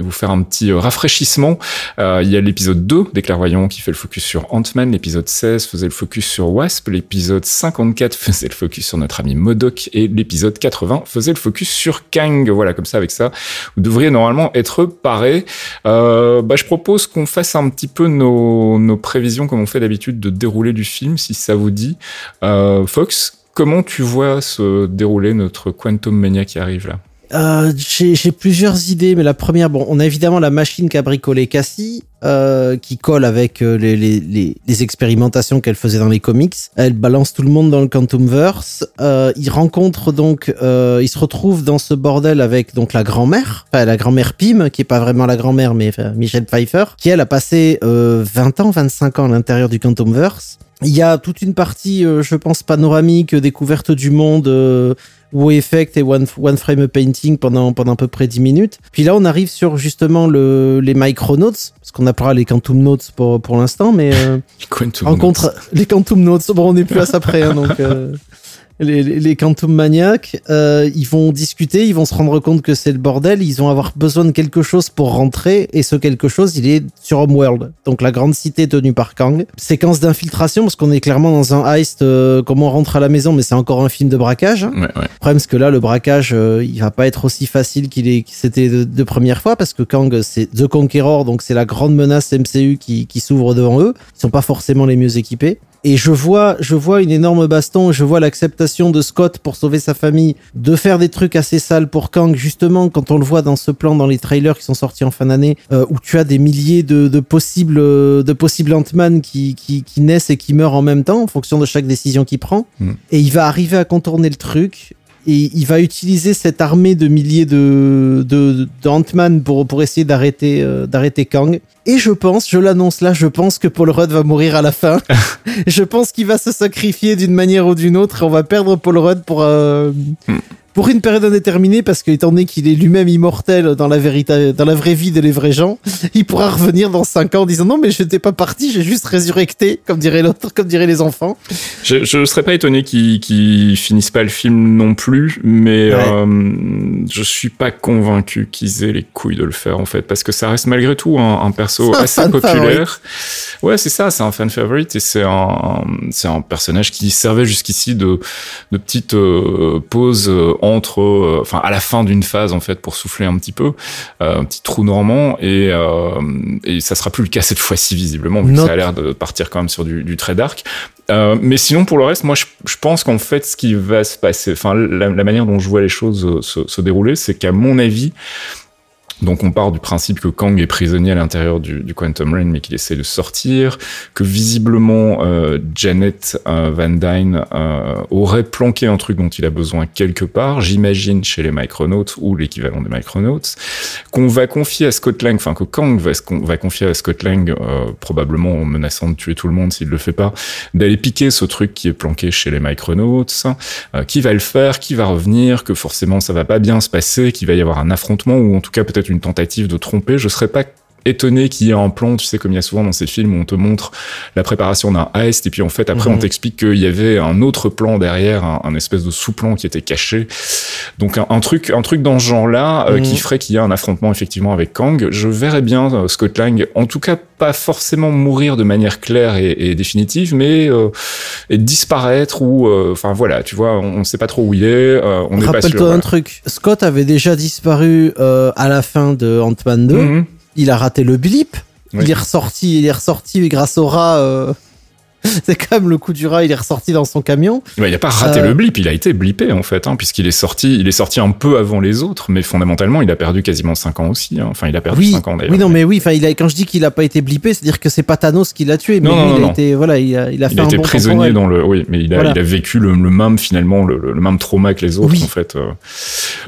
de vous faire un petit euh, rafraîchissement, euh, il y a l'épisode 2 des clairvoyants qui fait le focus sur Ant-Man, l'épisode 16 faisait le focus sur Wasp, l'épisode 54 faisait le focus sur notre ami Modoc et l'épisode 80 faisait le focus sur Kang. Voilà, comme ça, avec ça, vous devriez normalement être paré. Euh, bah, je propose qu'on fasse un petit peu nos, prévisions comme on fait d'habitude de dérouler du film, si ça vous dit. Euh, Fox, comment tu vois se dérouler notre Quantum Mania qui arrive là? Euh, j'ai plusieurs idées, mais la première, bon, on a évidemment la machine qu'a bricolé Cassie, euh, qui colle avec euh, les, les, les, les expérimentations qu'elle faisait dans les comics. Elle balance tout le monde dans le Quantumverse. Euh, il rencontre donc, euh, il se retrouve dans ce bordel avec donc la grand-mère, enfin la grand-mère Pym, qui est pas vraiment la grand-mère, mais enfin, Michelle Pfeiffer, qui elle a passé euh, 20 ans, 25 ans à l'intérieur du Quantumverse. Il y a toute une partie, euh, je pense, panoramique, euh, découverte du monde, euh, Effect et One, one Frame Painting pendant, pendant à peu près 10 minutes. Puis là, on arrive sur justement le, les Micronauts, ce qu'on appellera les Quantum Notes pour, pour l'instant, mais euh, Quantum rencontre les Quantum Notes. Bon, on n'est plus à ça près, hein, donc euh, les, les, les Quantum Maniacs, euh, ils vont discuter, ils vont se rendre compte que c'est le bordel, ils vont avoir besoin de quelque chose pour rentrer, et ce quelque chose, il est sur Homeworld, donc la grande cité tenue par Kang. Séquence d'infiltration, parce qu'on est clairement dans un heist, euh, comment on rentre à la maison, mais c'est encore un film de braquage. hein. Ouais, ouais. Le problème, c'est que là, le braquage, euh, il va pas être aussi facile qu'il est, c'était de, de première fois, parce que Kang, c'est The Conqueror, donc c'est la grande menace MCU qui, qui s'ouvre devant eux. Ils sont pas forcément les mieux équipés. Et je vois, je vois une énorme baston, je vois l'acceptation de Scott pour sauver sa famille, de faire des trucs assez sales pour Kang, justement, quand on le voit dans ce plan, dans les trailers qui sont sortis en fin d'année, euh, où tu as des milliers de, de possibles, euh, de possibles Ant-Man qui, qui, qui naissent et qui meurent en même temps, en fonction de chaque décision qu'il prend. Mm. Et il va arriver à contourner le truc, et il va utiliser cette armée de milliers de, de, de Ant-Man pour, pour essayer d'arrêter euh, d'arrêter Kang. Et je pense, je l'annonce là, je pense que Paul Rudd va mourir à la fin. je pense qu'il va se sacrifier d'une manière ou d'une autre on va perdre Paul Rudd pour, euh, pour une période indéterminée parce que étant donné qu'il est lui-même immortel dans la, vérité, dans la vraie vie de les vrais gens, il pourra revenir dans 5 ans en disant non mais je n'étais pas parti, j'ai juste résurrecté, comme dirait l'autre, comme diraient les enfants. Je, je serais pas étonné qu'ils qu'ils finissent pas le film non plus, mais Ouais. euh, je suis pas convaincu qu'ils aient les couilles de le faire en fait, parce que ça reste malgré tout un, un perso un assez populaire. Ouais, c'est ça, c'est un fan favorite et c'est un c'est un personnage qui servait jusqu'ici de de petite euh, pause euh, entre, euh, enfin à la fin d'une phase en fait pour souffler un petit peu, euh, un petit trou normand et euh, et ça sera plus le cas cette fois-ci visiblement vu que ça a l'air de partir quand même sur du, du très dark. Euh, mais sinon, pour le reste, moi, je, je pense qu'en fait, ce qui va se passer, enfin, la, la manière dont je vois les choses se, se dérouler, c'est qu'à mon avis, donc on part du principe que Kang est prisonnier à l'intérieur du, du Quantum Realm, mais qu'il essaie de sortir, que visiblement euh, Janet euh, Van Dyne euh, aurait planqué un truc dont il a besoin quelque part, j'imagine chez les Micronauts ou l'équivalent des Micronauts, qu'on va confier à Scott Lang, enfin que Kang va, va confier à Scott Lang, euh, probablement en menaçant de tuer tout le monde s'il le fait pas, d'aller piquer ce truc qui est planqué chez les Micronauts, euh, qui va le faire, qui va revenir, que forcément ça va pas bien se passer, qu'il va y avoir un affrontement ou en tout cas peut-être une tentative de tromper. Je serais pas étonné qu'il y ait un plan, tu sais, comme il y a souvent dans ces films où on te montre la préparation d'un heist et puis en fait après Mhm. on t'explique qu'il y avait un autre plan derrière, un, un espèce de sous-plan qui était caché. Donc un, un truc, un truc dans ce genre-là euh, Mhm. qui ferait qu'il y ait un affrontement effectivement avec Kang. Je verrais bien euh, Scott Lang, en tout cas pas forcément mourir de manière claire et, et définitive, mais euh, et disparaître ou euh, enfin voilà, tu vois, on, on sait pas trop où il est, euh, on n'est pas sûr. Rappelle-toi un voilà. truc, Scott avait déjà disparu euh, à la fin de Ant-Man 2. Mhm. Il a raté le blip. Oui. Il est ressorti, il est ressorti grâce au rat. euh, c'est quand même le coup du rat, il est ressorti dans son camion. Ouais, il a pas raté Euh, le blip, il a été blippé en fait, hein, puisqu'il est sorti, il est sorti un peu avant les autres, mais fondamentalement, il a perdu quasiment 5 ans aussi. hein. Enfin, il a perdu Oui, 5 ans d'ailleurs. oui, non, mais oui, enfin, il a, quand je dis qu'il a pas été blippé, c'est-à-dire que c'est pas Thanos qui l'a tué, mais Non, lui, non, il a non. été, voilà, il a, il a fait Il a un été prisonnier dans le, oui, mais il a, Voilà. il a vécu le, le même finalement, le, le même trauma que les autres Oui. en fait. euh.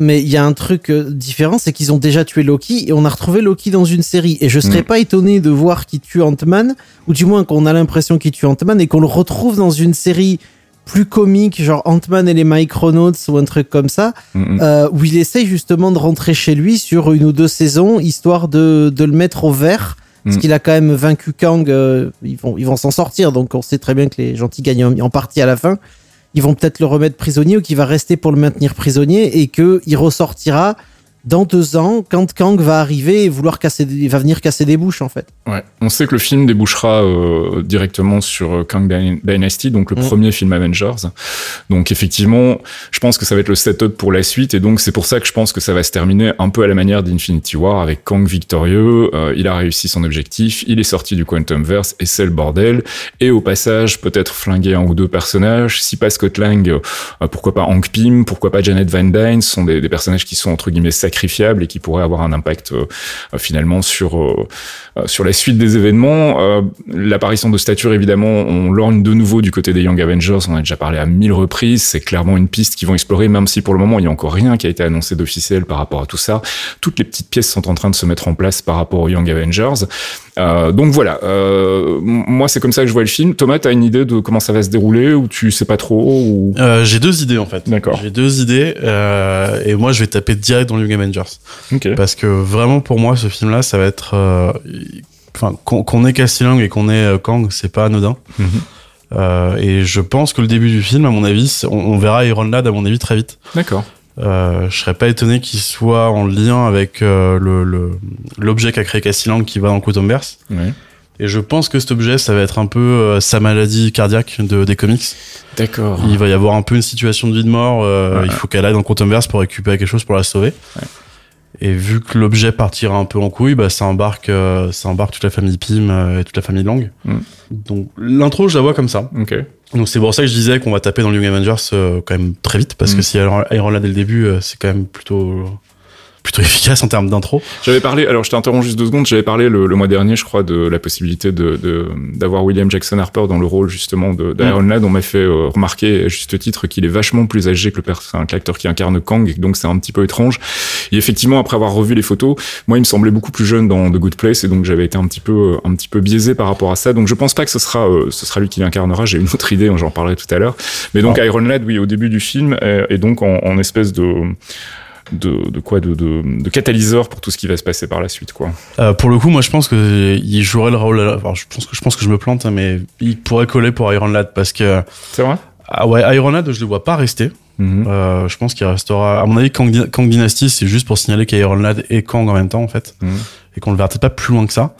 Mais il y a un truc euh, différent, c'est qu'ils ont déjà tué Loki et on a retrouvé Loki dans une série. Et je serais Mm. pas étonné de voir qu'il tue Ant-Man, ou du moins qu'on a l'impression qu'il tue Ant-Man et qu'on le retrouve dans une série plus comique, genre Ant-Man et les Micronauts ou un truc comme ça, Mm, euh, où il essaye justement de rentrer chez lui sur une ou deux saisons, histoire de, de le mettre au vert. Parce Mm. qu'il a quand même vaincu Kang, euh, ils vont ils vont s'en sortir, donc on sait très bien que les gentils gagnent en, en partie à la fin. Ils vont peut-être le remettre prisonnier ou qu'il va rester pour le maintenir prisonnier et qu'il ressortira dans deux ans quand Kang va arriver et vouloir casser, des- va venir casser des bouches en fait. Ouais. On sait que le film débouchera euh, directement sur euh, Kang Dy- Dynasty, donc le Mm. premier film Avengers. Donc effectivement, je pense que ça va être le setup pour la suite, et donc c'est pour ça que je pense que ça va se terminer un peu à la manière d'Infinity War, avec Kang victorieux. euh, il a réussi son objectif, il est sorti du Quantumverse, et c'est le bordel. Et au passage, peut-être flinguer un ou deux personnages. Si pas Scott Lang, euh, pourquoi pas Hank Pym, pourquoi pas Janet Van Dyne, ce sont des, des personnages qui sont entre guillemets et qui pourraient avoir un impact euh, euh, finalement sur euh, sur la suite des événements. L'apparition de Stature, évidemment, on lorgne de nouveau du côté des Young Avengers. On en a déjà parlé à mille reprises. C'est clairement une piste qu'ils vont explorer, même si pour le moment il y a encore rien qui a été annoncé d'officiel par rapport à tout ça. Toutes les petites pièces sont en train de se mettre en place par rapport aux Young Avengers. Euh, donc voilà. Euh, moi, c'est comme ça que je vois le film. Thomas, t'as une idée de comment ça va se dérouler ou tu sais pas trop ou... Euh, j'ai deux idées en fait. D'accord. J'ai deux idées et moi je vais taper direct dans Young Avengers Ok. parce que vraiment pour moi ce film-là ça va être, enfin qu'on qu'on ait et qu'on ait Kang c'est pas anodin. Mhm. Euh, et je pense que le début du film à mon avis on, on verra Iron Lad à mon avis très vite. D'accord. Euh, je serais pas étonné qu'il soit en lien avec euh, le le- l'objet qu'a créé Cassie Lang qui va dans le Quantumverse. Ouais. Et je pense que cet objet, ça va être un peu euh, sa maladie cardiaque de, des comics. D'accord. Il va y avoir un peu une situation de vie de mort. euh, Ouais. Il faut qu'elle aille dans le Quantumverse pour récupérer quelque chose pour la sauver. Ouais. Et vu que l'objet partira un peu en couille, bah, ça embarque, euh, ça embarque toute la famille Pym euh, et toute la famille Lang. Mm. Donc l'intro, je la vois comme ça. Ok. Donc c'est pour ça que je disais qu'on va taper dans le Young Avengers quand même très vite parce Mm. que si Iron Lad dès le début, euh, c'est quand même plutôt plutôt efficace en termes d'intro. J'avais parlé, alors je t'interromps juste deux secondes, j'avais parlé le, le mois dernier, je crois, de la possibilité de de- d'avoir William Jackson Harper dans le rôle justement de d'Iron Lad. On m'a fait euh, remarquer à juste titre qu'il est vachement plus âgé que le enfin, que l'acteur qui incarne Kang, et donc c'est un petit peu étrange. Et effectivement, après avoir revu les photos, moi il me semblait beaucoup plus jeune dans The Good Place, et donc j'avais été un petit peu euh, un petit peu biaisé par rapport à ça. Donc je pense pas que ce sera euh, ce sera lui qui l'incarnera. J'ai une autre idée, j'en parlerai tout à l'heure. Mais donc Iron Lad, oui, au début du film, euh, est donc en, en espèce de de, de quoi de, de, de catalyseur pour tout ce qui va se passer par la suite quoi. Euh, pour le coup, moi, je pense que il jouerait le rôle. Alors, je pense que je pense que je me plante, hein, mais il pourrait coller pour Iron Lad parce que C'est vrai? ah ouais, Iron Lad, je le vois pas rester. Mhm. Euh, je pense qu'il restera. À mon avis, Kang, Kang Dynasty, c'est juste pour signaler qu'il y a Iron Lad et Kang en même temps, en fait, Mhm. et qu'on le verra peut-être pas plus loin que ça.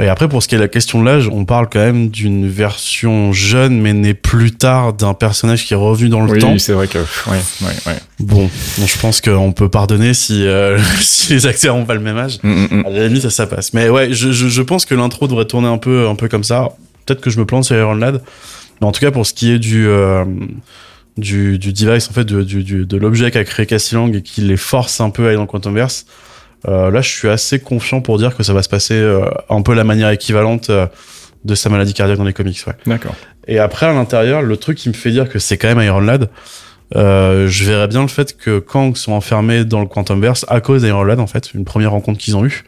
Et après, pour ce qui est de la question de l'âge, on parle quand même d'une version jeune, mais née plus tard d'un personnage qui est revenu dans le Oui, temps. c'est vrai que ouais, ouais, ouais. Bon, bon, je pense qu'on peut pardonner si, euh, si les acteurs ont pas le même âge. Mm, mm, mm. À la limite, ça, ça passe. Mais ouais, je, je, je pense que l'intro devrait tourner un peu, un peu comme ça. Peut-être que je me plante sur Iron Lad. Mais en tout cas, pour ce qui est du, euh, du, du device, en fait, du, du, du- de l'objet qu'a créé Cassie Lang et qui les force un peu à aller dans le Quantumverse, euh, là, je suis assez confiant pour dire que ça va se passer euh, un peu la manière équivalente euh, de sa maladie cardiaque dans les comics, ouais. D'accord. Et après, à l'intérieur, le truc qui me fait dire que c'est quand même Iron Lad, je verrais bien le fait que Kang soit enfermé dans le Quantumverse à cause d'Iron Lad, en fait, une première rencontre qu'ils ont eue.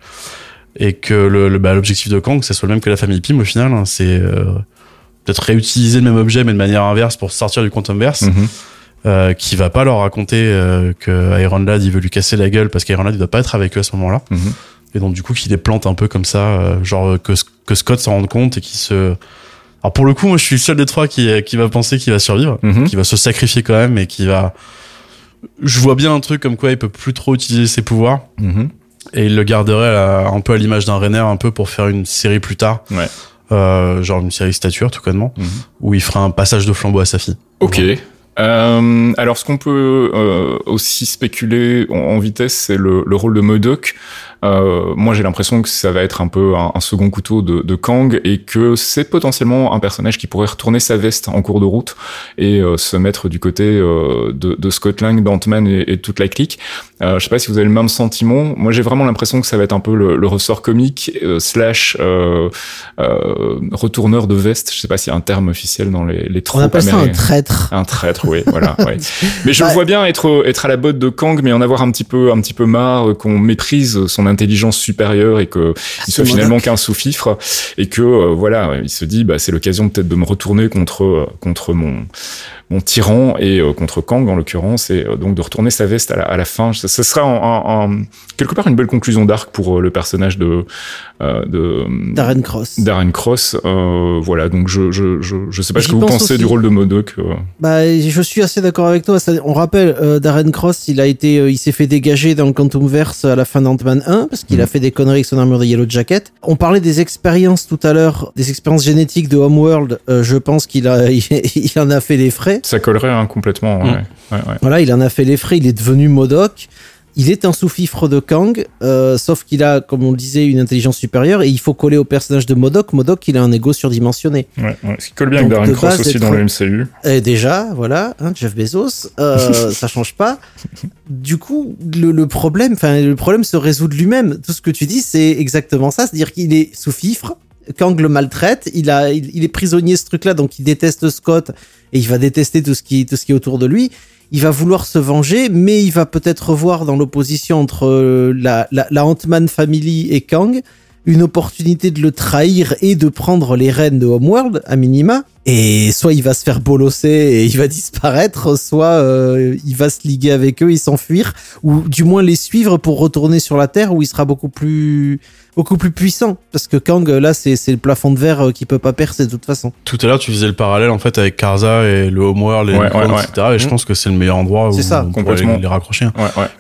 Et que le, le- bah, l'objectif de Kang, ça soit le même que la famille Pym, au final, hein, c'est peut-être réutiliser le même objet, mais de manière inverse pour sortir du Quantumverse, Mhm. Euh, qui va pas leur raconter euh, que Iron Lad, il veut lui casser la gueule parce qu'Iron Lad, il doit pas être avec eux à ce moment-là. Mhm. Et donc, du coup, qu'il les plante un peu comme ça, euh, genre que, que Scott s'en rende compte et qu'il se... Alors, pour le coup, moi, je suis le seul des trois qui, qui va penser qu'il va survivre, Mhm. qui va se sacrifier quand même et qui va... Je vois bien un truc comme quoi il peut plus trop utiliser ses pouvoirs Mhm. et il le garderait à- un peu à l'image d'un Renner, un peu pour faire une série plus tard. Ouais. Euh, genre une série stature, tout connement, Mhm. où il fera un passage de flambeau à sa fille. Ok. Euh, alors, ce qu'on peut euh, aussi spéculer en, vitesse, c'est le, le rôle de Modoc. Euh, moi, j'ai l'impression que ça va être un peu un, un second couteau de, de, Kang et que c'est potentiellement un personnage qui pourrait retourner sa veste en cours de route et euh, se mettre du côté euh, de, de, Scott Lang, d'Ant-Man et, et, toute la clique. Euh, je sais pas si vous avez le même sentiment. Moi, j'ai vraiment l'impression que ça va être un peu le, le ressort comique slash retourneur de veste. Je sais pas s'il y a un terme officiel dans les, les troupes On appelle ça un traître. Un traître, oui, voilà. Ouais. Mais je bah, le vois bien être être à la botte de Kang, mais en avoir un petit peu un petit peu marre qu'on méprise son intelligence supérieure et que ah, il soit finalement qu'un sous-fifre et que euh, voilà, il se dit bah c'est l'occasion peut-être de me retourner contre euh, contre mon mon tyran et euh, contre Kang en l'occurrence et donc de retourner sa veste à la, à la fin. Ce, ce sera en, en, quelque part une belle conclusion d'arc pour le personnage de de Darren Cross. Darren Cross, voilà donc je je je, je sais pas ce que vous pensez aussi. du rôle de Modoc. Bah je suis assez d'accord avec toi. On rappelle Darren Cross, il a été il s'est fait dégager dans le Quantum Verse à la fin d'Ant-Man 1 parce qu'il mmh. a fait des conneries avec son armure de Yellow Jacket. On parlait des expériences tout à l'heure, des expériences génétiques de Homeworld. Euh, je pense qu'il a, il, il, en a fait les frais. Ça collerait hein, complètement. Mmh. Ouais. Ouais, ouais. Voilà, il en a fait les frais. Il est devenu Modoc. Il est un sous-fifre de Kang, euh, sauf qu'il a, comme on le disait, une intelligence supérieure et il faut coller au personnage de Modoc. Modoc, il a un ego surdimensionné. Ouais, ouais. Ce qui colle bien Donc, avec Darren Cross aussi dans le MCU. Et déjà, voilà, hein, Jeff Bezos, euh, ça change pas. Du coup, le, le problème, enfin, le problème se résout de lui-même. Tout ce que tu dis, c'est exactement ça, c'est-à-dire qu'il est sous-fifre. Kang le maltraite, il, a, il, est prisonnier ce truc-là, donc il déteste Scott et il va détester tout ce qui, tout ce qui est autour de lui il va vouloir se venger, mais il va peut-être revoir dans l'opposition entre euh, la, la, la Ant-Man Family et Kang une opportunité de le trahir et de prendre les rênes de Homeworld, à minima. Et soit il va se faire bolosser et il va disparaître, soit euh, il va se liguer avec eux et s'enfuir, ou du moins les suivre pour retourner sur la Terre où il sera beaucoup plus beaucoup plus puissant parce que Kang là c'est c'est le plafond de verre euh, qui peut pas percer de toute façon. Tout à l'heure tu faisais le parallèle en fait avec Karza et le Homeworld et ouais, le ouais, etc. Et je pense que c'est le meilleur endroit où ça. on pourrait les, les raccrocher.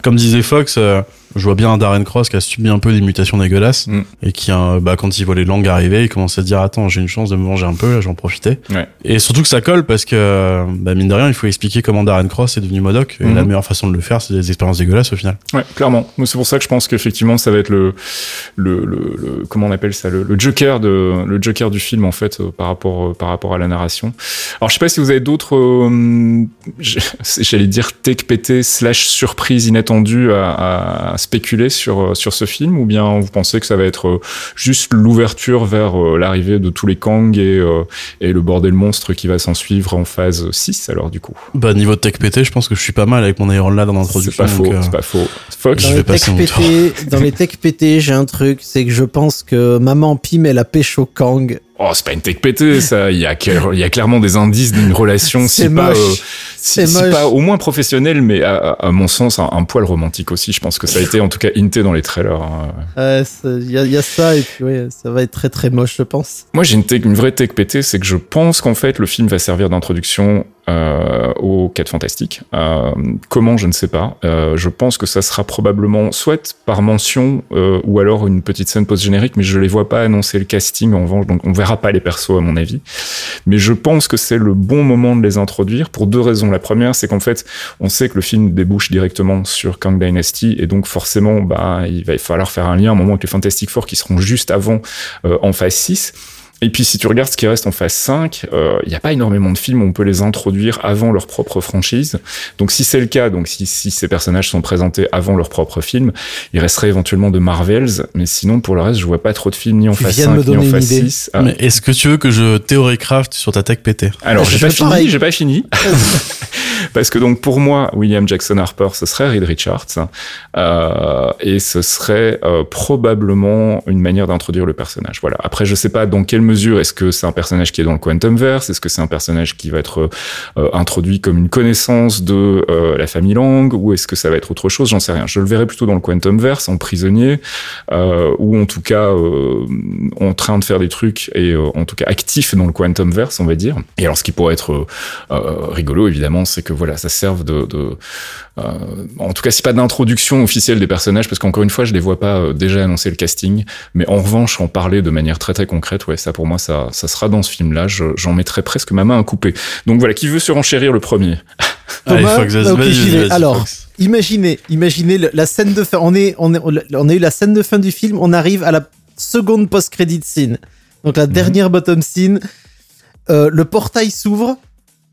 Comme disait Fox, euh, je vois bien Darren Cross qui a subi un peu des mutations dégueulasses mm. et qui, euh, bah, quand il voit les langues arriver, il commence à se dire attends j'ai une chance de me venger un peu, là j'en profitais. Ouais. Et surtout que ça colle parce que bah, mine de rien il faut expliquer comment Darren Cross est devenu Modoc et la meilleure façon de le faire c'est des expériences dégueulasses au final. Ouais, clairement. C'est pour ça que je pense qu'effectivement, ça va être le, le, le, le- comment on appelle ça, le, le Joker de, le Joker du film en fait euh, par rapport, euh, par rapport à la narration. Alors, je sais pas si vous avez d'autres, euh, j'allais dire tech pété slash surprise inattendue à, à spéculer sur euh, sur ce film, ou bien vous pensez que ça va être euh, juste l'ouverture vers euh, l'arrivée de tous les Kang et et le bordel monstre qui va s'en suivre en phase 6 alors du coup? Bah niveau de tech pété je pense que je suis pas mal avec mon Iron Lad en C'est introduction. pas faux, euh, c'est pas faux. Fox? Je Dans vais passer mon dans les tech pétés, j'ai un truc, c'est que je pense que maman Pim elle a pécho Kang. Oh, c'est pas une tech pété, ça. Il y a, il y a clairement des indices d'une relation, si C'est pas, moche. euh, si, moche. pas au moins professionnelle, mais à, à- mon sens, un, un poil romantique aussi. Je pense que ça a été en tout cas hinté dans les trailers. hein. Ouais, Il y, a- y a ça et puis ouais, ça va être très très moche je pense. Moi, j'ai une, une vraie tech pété, c'est que je pense qu'en fait, le film va servir d'introduction euh, aux 4 fantastiques. Euh, comment, je ne sais pas. Euh, je pense que ça sera probablement soit par mention euh, ou alors une petite scène post-générique, mais je les vois pas annoncer le casting en revanche, donc on verra pas les persos à mon avis. Mais je pense que c'est le bon moment de les introduire pour deux raisons. La première, c'est qu'en fait, on sait que le film débouche directement sur Kang Dynasty et donc forcément, bah, il va falloir faire un lien à un moment avec les Fantastic Four qui seront juste avant euh, en phase 6. Et puis si tu regardes ce qui reste en phase 5, il n'y a pas énormément de films où on peut les introduire avant leur propre franchise. Donc si c'est le cas, donc si, si ces personnages sont présentés avant leur propre film, il resterait éventuellement de Marvels, mais sinon pour le reste, je vois pas trop de films ni en Tu phase viens de 5 me ni en phase idée. 6. Ah, Mais est-ce que tu veux que je théorie-craft sur ta tech pété alors, j'ai pas fais fini, j'ai pas fini. Parce que donc pour moi, William Jackson Harper, ce serait Reed Richards, euh, et ce serait euh, probablement une manière d'introduire le personnage. Voilà. Après, je sais pas dans quelle est-ce que c'est un personnage qui est dans le Quantumverse, est-ce que c'est un personnage qui va être euh, introduit comme une connaissance de euh, la famille Lang, ou est-ce que ça va être autre chose, j'en sais rien. Je le verrai plutôt dans le Quantumverse, en prisonnier, euh, ou en tout cas en train de faire des trucs et en tout cas actif dans le Quantumverse, on va dire. Et alors, ce qui pourrait être rigolo, évidemment, c'est que voilà, ça serve de, en tout cas, si pas d'introduction officielle des personnages, parce qu'encore une fois, je les vois pas déjà annoncer le casting, mais en revanche, en parler de manière très très concrète, ouais, ça pour moi, ça, ça sera dans ce film-là. Je- J'en mettrai presque ma main à couper. Donc voilà, qui veut surenchérir le premier? Allez, Fox, Alors, Fox. Imaginez, imaginez la scène de fin. On est, on est, on a eu la scène de fin du film. On arrive à la seconde post-credit scene. Donc la dernière bottom scene. Euh, le portail s'ouvre.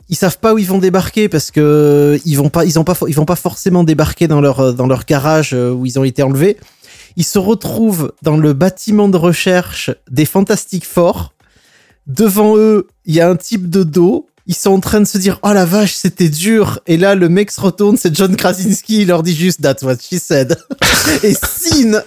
Ils savent pas où ils vont débarquer parce que ils vont pas, ils ont pas, ils vont pas forcément débarquer dans leur, euh, dans leur garage euh, où ils ont été enlevés. Ils se retrouvent dans le bâtiment de recherche des Fantastic Four. Devant eux, il y a un type de dos. Ils sont en train de se dire, oh la vache, c'était dur. Et là, le mec se retourne, c'est John Krasinski, il leur dit juste, that's what she said. Et signe.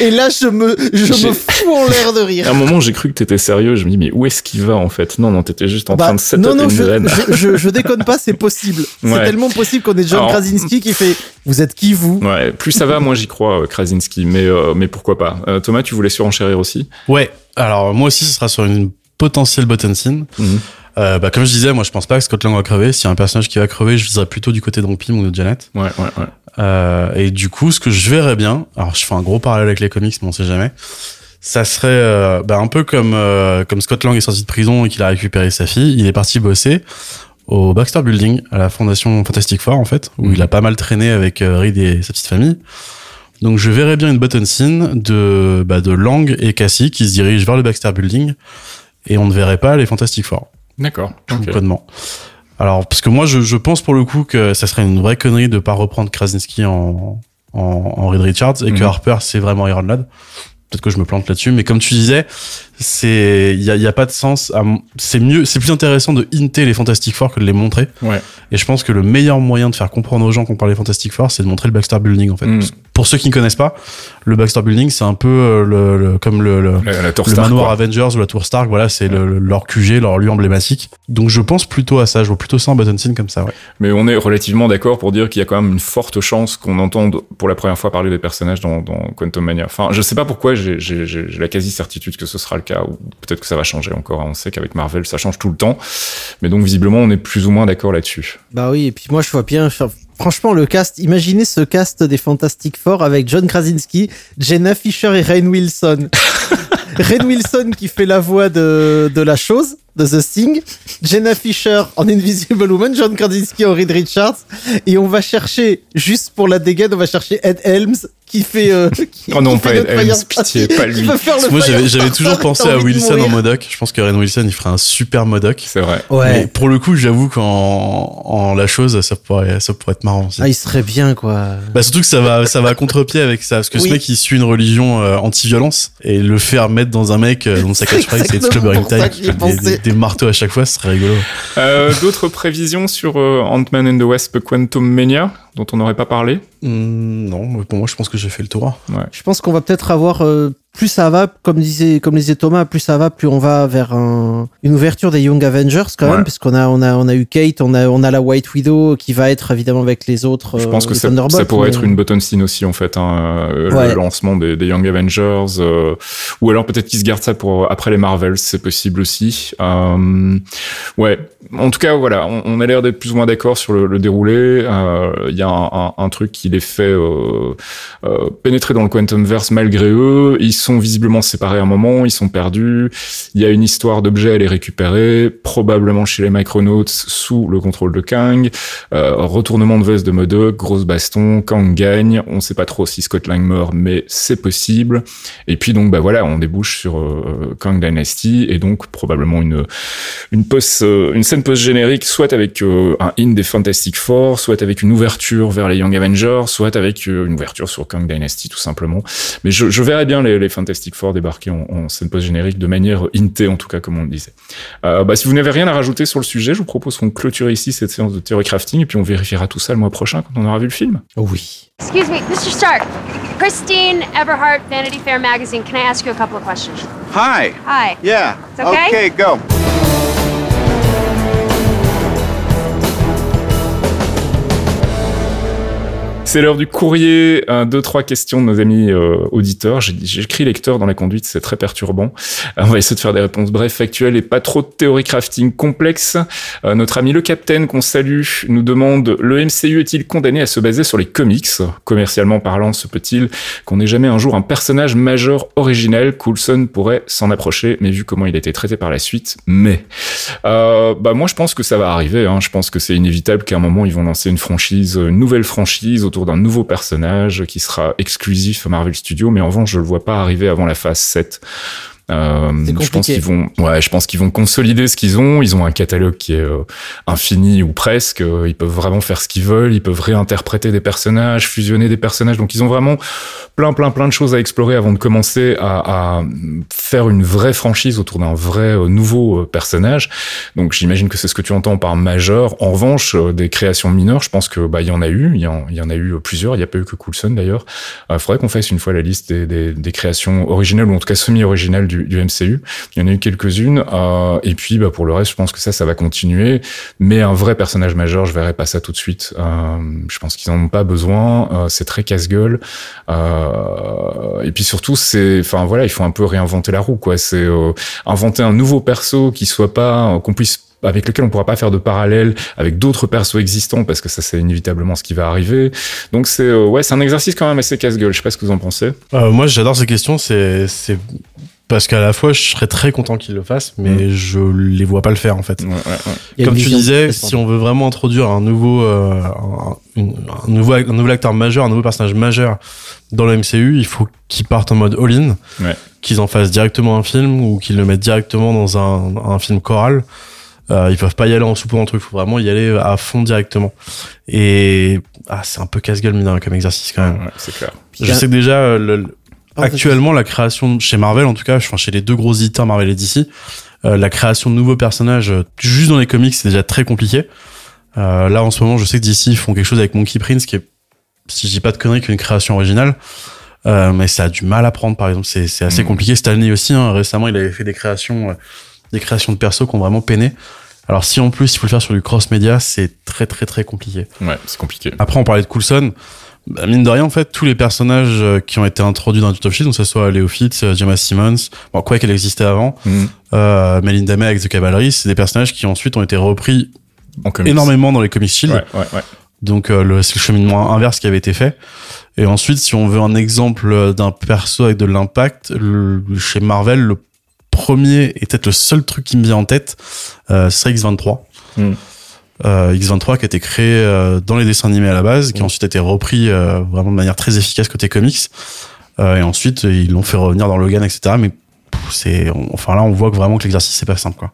Et là, je me, je me fous en l'air de À un rire. moment, j'ai cru que t'étais sérieux. Je me dis, mais où est-ce qu'il va en fait? Non, non, t'étais juste en Bah, train de setup non, non, une je, je, je- je déconne pas, c'est possible. C'est tellement possible qu'on ait John Alors- Krasinski qui fait, vous êtes qui vous? Ouais, plus ça va, moins j'y crois, euh, Krasinski. Mais, euh, mais pourquoi pas? Euh, Thomas, tu voulais surenchérir aussi? Ouais, alors moi aussi, ce sera sur une potentielle bottom scene. Mhm. Euh, bah, comme je disais, moi je pense pas que Scott Lang va crever. S'il y a un personnage qui va crever, je viserais plutôt du côté de Pym ou de Janet. Ouais, ouais, ouais. Euh, et du coup, ce que je verrais bien, alors je fais un gros parallèle avec les comics, mais on sait jamais. Ça serait euh, bah, un peu comme euh, comme Scott Lang est sorti de prison et qu'il a récupéré sa fille, il est parti bosser au Baxter Building, à la fondation Fantastic Four en fait, où Mhm. il a pas mal traîné avec euh, Reed et sa petite famille. Donc je verrais bien une button scene de bah, de Lang et Cassie qui se dirigent vers le Baxter Building et on ne verrait pas les Fantastic Four D'accord. tout ok. bonnement. Alors, parce que moi, je, je pense pour le coup que ça serait une vraie connerie de pas reprendre Krasinski en, en, en Reed Richards et que Mhm. Harper, c'est vraiment Iron Lad. Peut-être que je me plante là-dessus, mais comme tu disais, c'est, il y a, y a pas de sens c'est mieux, c'est plus intéressant de hinter les Fantastic Four que de les montrer. Ouais. Et je pense que le meilleur moyen de faire comprendre aux gens qu'on parle des Fantastic Four, c'est de montrer le Baxter Building, en fait. Que Pour ceux qui ne connaissent pas, le Baxter Building, c'est un peu euh, le, le- comme le, le, La, la Tour le Stark, manoir quoi. Avengers ou la Tour Stark, voilà, c'est le- le- leur QG, leur lieu emblématique. Donc je pense plutôt à ça, je vois plutôt ça en button scene comme ça, ouais. Mais on est relativement d'accord pour dire qu'il y a quand même une forte chance qu'on entende pour la première fois parler des personnages dans, dans Quantum Mania. Enfin, je sais pas pourquoi, j'ai la quasi-certitude que ce sera le cas, ou peut-être que ça va changer encore. hein. On sait qu'avec Marvel, ça change tout le temps. Mais donc, visiblement, on est plus ou moins d'accord là-dessus. Bah oui, et puis moi je vois bien. Franchement, le cast, imaginez ce cast des Fantastic Four avec John Krasinski, Jenna Fisher et Rain Wilson. Rain Wilson qui fait la voix de, de la chose, de The Thing, Jenna Fisher en Invisible Woman, John Krasinski en Reed Richards, et on va chercher, juste pour la dégaine, on va chercher Ed Helms qui fait. euh, qui- Oh non, qui pas Fire- pitié, pas lui. Moi j'avais, toujours pensé à Wilson en Modoc. Je pense que Ren Wilson il ferait un super Modoc. C'est vrai. Mais pour le coup, j'avoue qu'en en la chose, ça pourrait, ça pourrait être marrant aussi. Ah, il serait bien, quoi. Bah surtout que ça va, ça va à contre-pied avec ça, parce que Oui. ce mec il suit une religion euh, anti-violence et le faire mettre dans un mec euh, dont sa catchphrase c'est des, pensé. des- des marteaux à chaque fois, ce serait rigolo. Euh, D'autres prévisions sur euh, Ant-Man and the Wasp Quantum Mania, dont on n'aurait pas parlé Hmm, non, mais pour moi je pense que j'ai fait le tour. Je pense qu'on va peut-être avoir euh, plus ça va, comme disait, comme disait Thomas, plus ça va, plus on va vers un- une ouverture des Young Avengers quand Ouais. même, puisqu'on a, on a, on a eu Kate, on a, on a la White Widow qui va être évidemment avec les autres. Je euh, pense que les ça, ça pourrait mais- être une button scene aussi en fait, hein, euh, Ouais. le lancement des, des Young Avengers, euh, ou alors peut-être qu'ils se gardent ça pour après les Marvels, c'est possible aussi. Euh, ouais, en tout cas voilà, on, on a l'air d'être plus ou moins d'accord sur le, le déroulé. Euh, Il y a un, un- un truc qui les fait euh, euh, pénétrer dans le Quantumverse malgré eux. Ils sont visiblement séparés à un moment, ils sont perdus. Il y a une histoire d'objets à les récupérer, probablement chez les Micronauts sous le contrôle de Kang. Euh, retournement de veste de Modok, grosse baston, Kang gagne. On sait pas trop si Scott Lang meurt, mais c'est possible. Et puis donc bah voilà, on débouche sur euh, Kang Dynasty et donc probablement une une euh, scène post générique, soit avec un in des Fantastic Four, soit avec une ouverture vers les Young Avengers, soit avec une ouverture sur Kang Dynasty tout simplement. Mais je, je verrais bien les Fantastic Four débarquer en, en scène post générique de manière intée en tout cas comme on le disait. Euh, bah, si vous n'avez rien à rajouter sur le sujet, je vous propose qu'on clôture ici cette séance de théorie crafting et puis on vérifiera tout ça le mois prochain quand on aura vu le film. Oui. Excuse me, Mr. Stark. Christine Everhart, Vanity Fair magazine. Can I ask you a couple of questions? Hi. Hi. Yeah. It's okay? go. C'est l'heure du courrier. Un, deux, trois questions de nos amis euh, auditeurs. Écrit lecteur dans la conduite, c'est très perturbant. Euh, on va essayer de faire des réponses brèves, factuelles et pas trop de théorie crafting complexe. Euh, notre ami le Capitaine, qu'on salue, nous demande le MCU est-il condamné à se baser sur les comics? Commercialement parlant, se peut-il qu'on n'ait jamais un jour un personnage majeur original Coulson pourrait s'en approcher, mais vu comment il a été traité par la suite, mais. Euh, bah moi je pense que ça va arriver. Hein. Je pense que c'est inévitable qu'à un moment ils vont lancer une franchise, une nouvelle franchise autour d'un nouveau personnage qui sera exclusif à Marvel Studios, mais en revanche je le vois pas arriver avant la phase 7. Euh, je pense qu'ils vont, ouais, je pense qu'ils vont consolider ce qu'ils ont. Ils ont un catalogue qui est euh, infini ou presque. Euh, Ils peuvent vraiment faire ce qu'ils veulent. Ils peuvent réinterpréter des personnages, fusionner des personnages. Donc ils ont vraiment plein, plein, plein de choses à explorer avant de commencer à, à faire une vraie franchise autour d'un vrai euh, nouveau euh, personnage. Donc j'imagine que c'est ce que tu entends par majeur. En revanche, euh, des créations mineures, je pense que bah il y en a eu. Il y en, il y en a eu plusieurs. Il n'y a pas eu que Coulson d'ailleurs. Il faudrait qu'on fasse une fois la liste des, des, des créations originales ou en tout cas semi-originales du, MCU. Il y en a eu quelques-unes. euh, et puis bah, pour le reste, je pense que ça, ça va continuer. Mais un vrai personnage majeur, je verrai pas ça tout de suite. Euh, je pense qu'ils en ont pas besoin. Euh, c'est très casse-gueule. Et puis surtout, c'est, enfin voilà, il faut un peu réinventer la roue, quoi. C'est inventer un nouveau perso qui soit pas, qu'on puisse avec lequel on pourra pas faire de parallèle avec d'autres persos existants parce que ça c'est inévitablement ce qui va arriver. Donc c'est ouais, c'est un exercice quand même assez casse-gueule. Je sais pas ce que vous en pensez. Moi, j'adore ces questions. C'est parce qu'à la fois, je serais très content qu'ils le fassent, mais je les vois pas le faire en fait. Ouais, ouais, ouais. Comme tu disais, si on veut vraiment introduire un nouveau, euh, un, une- un nouveau, un nouvel acteur majeur, un nouveau personnage majeur dans le MCU, il faut qu'ils partent en mode all-in, Ouais. qu'ils en fassent directement un film ou qu'ils le mettent directement dans un, un film choral. Euh, ils peuvent pas y aller en entre eux, il faut vraiment y aller à fond directement. Et ah, c'est un peu casse-gueule rien comme exercice quand même. Ouais, c'est clair. Je sais que déjà, euh, le- actuellement, la création chez Marvel, en tout cas, enfin, chez les deux gros éditeurs Marvel et DC, euh, la création de nouveaux personnages euh, juste dans les comics, c'est déjà très compliqué. Euh, là, en ce moment, je sais que DC font quelque chose avec Monkey Prince, qui est, si je dis pas de conneries, qu'une création originale. Euh, mais ça a du mal à prendre, par exemple. C'est, assez Mhm. compliqué. Stanley aussi, hein, récemment, il avait fait des créations, des créations de persos qui ont vraiment peiné. Alors, si en plus, il faut le faire sur du cross-média, c'est très, très, très compliqué. Ouais, c'est compliqué. Après, on parlait de Coulson. Bah, mine de rien, en fait, tous les personnages euh, qui ont été introduits dans Agent of Shield, donc que ce soit Leo Fitz, euh, Gemma Simmons, bon, quoi qu'elle existait avant, Mhm. euh, Melinda May avec The Cavalry, c'est des personnages qui ensuite ont été repris En énormément dans les comics Shield. Ouais, ouais, ouais. Donc, euh, le, c'est le cheminement inverse qui avait été fait. Et ensuite, si on veut un exemple d'un perso avec de l'impact, le- chez Marvel, le premier et peut-être le seul truc qui me vient en tête, euh, ce serait X23. Mhm. Euh, X23 qui a été créé euh, dans les dessins animés à la base, qui a ensuite été repris euh, vraiment de manière très efficace côté comics. Euh, et ensuite, ils l'ont fait revenir dans Logan, etc. Mais c'est, enfin là, on voit que vraiment que l'exercice c'est pas simple, quoi.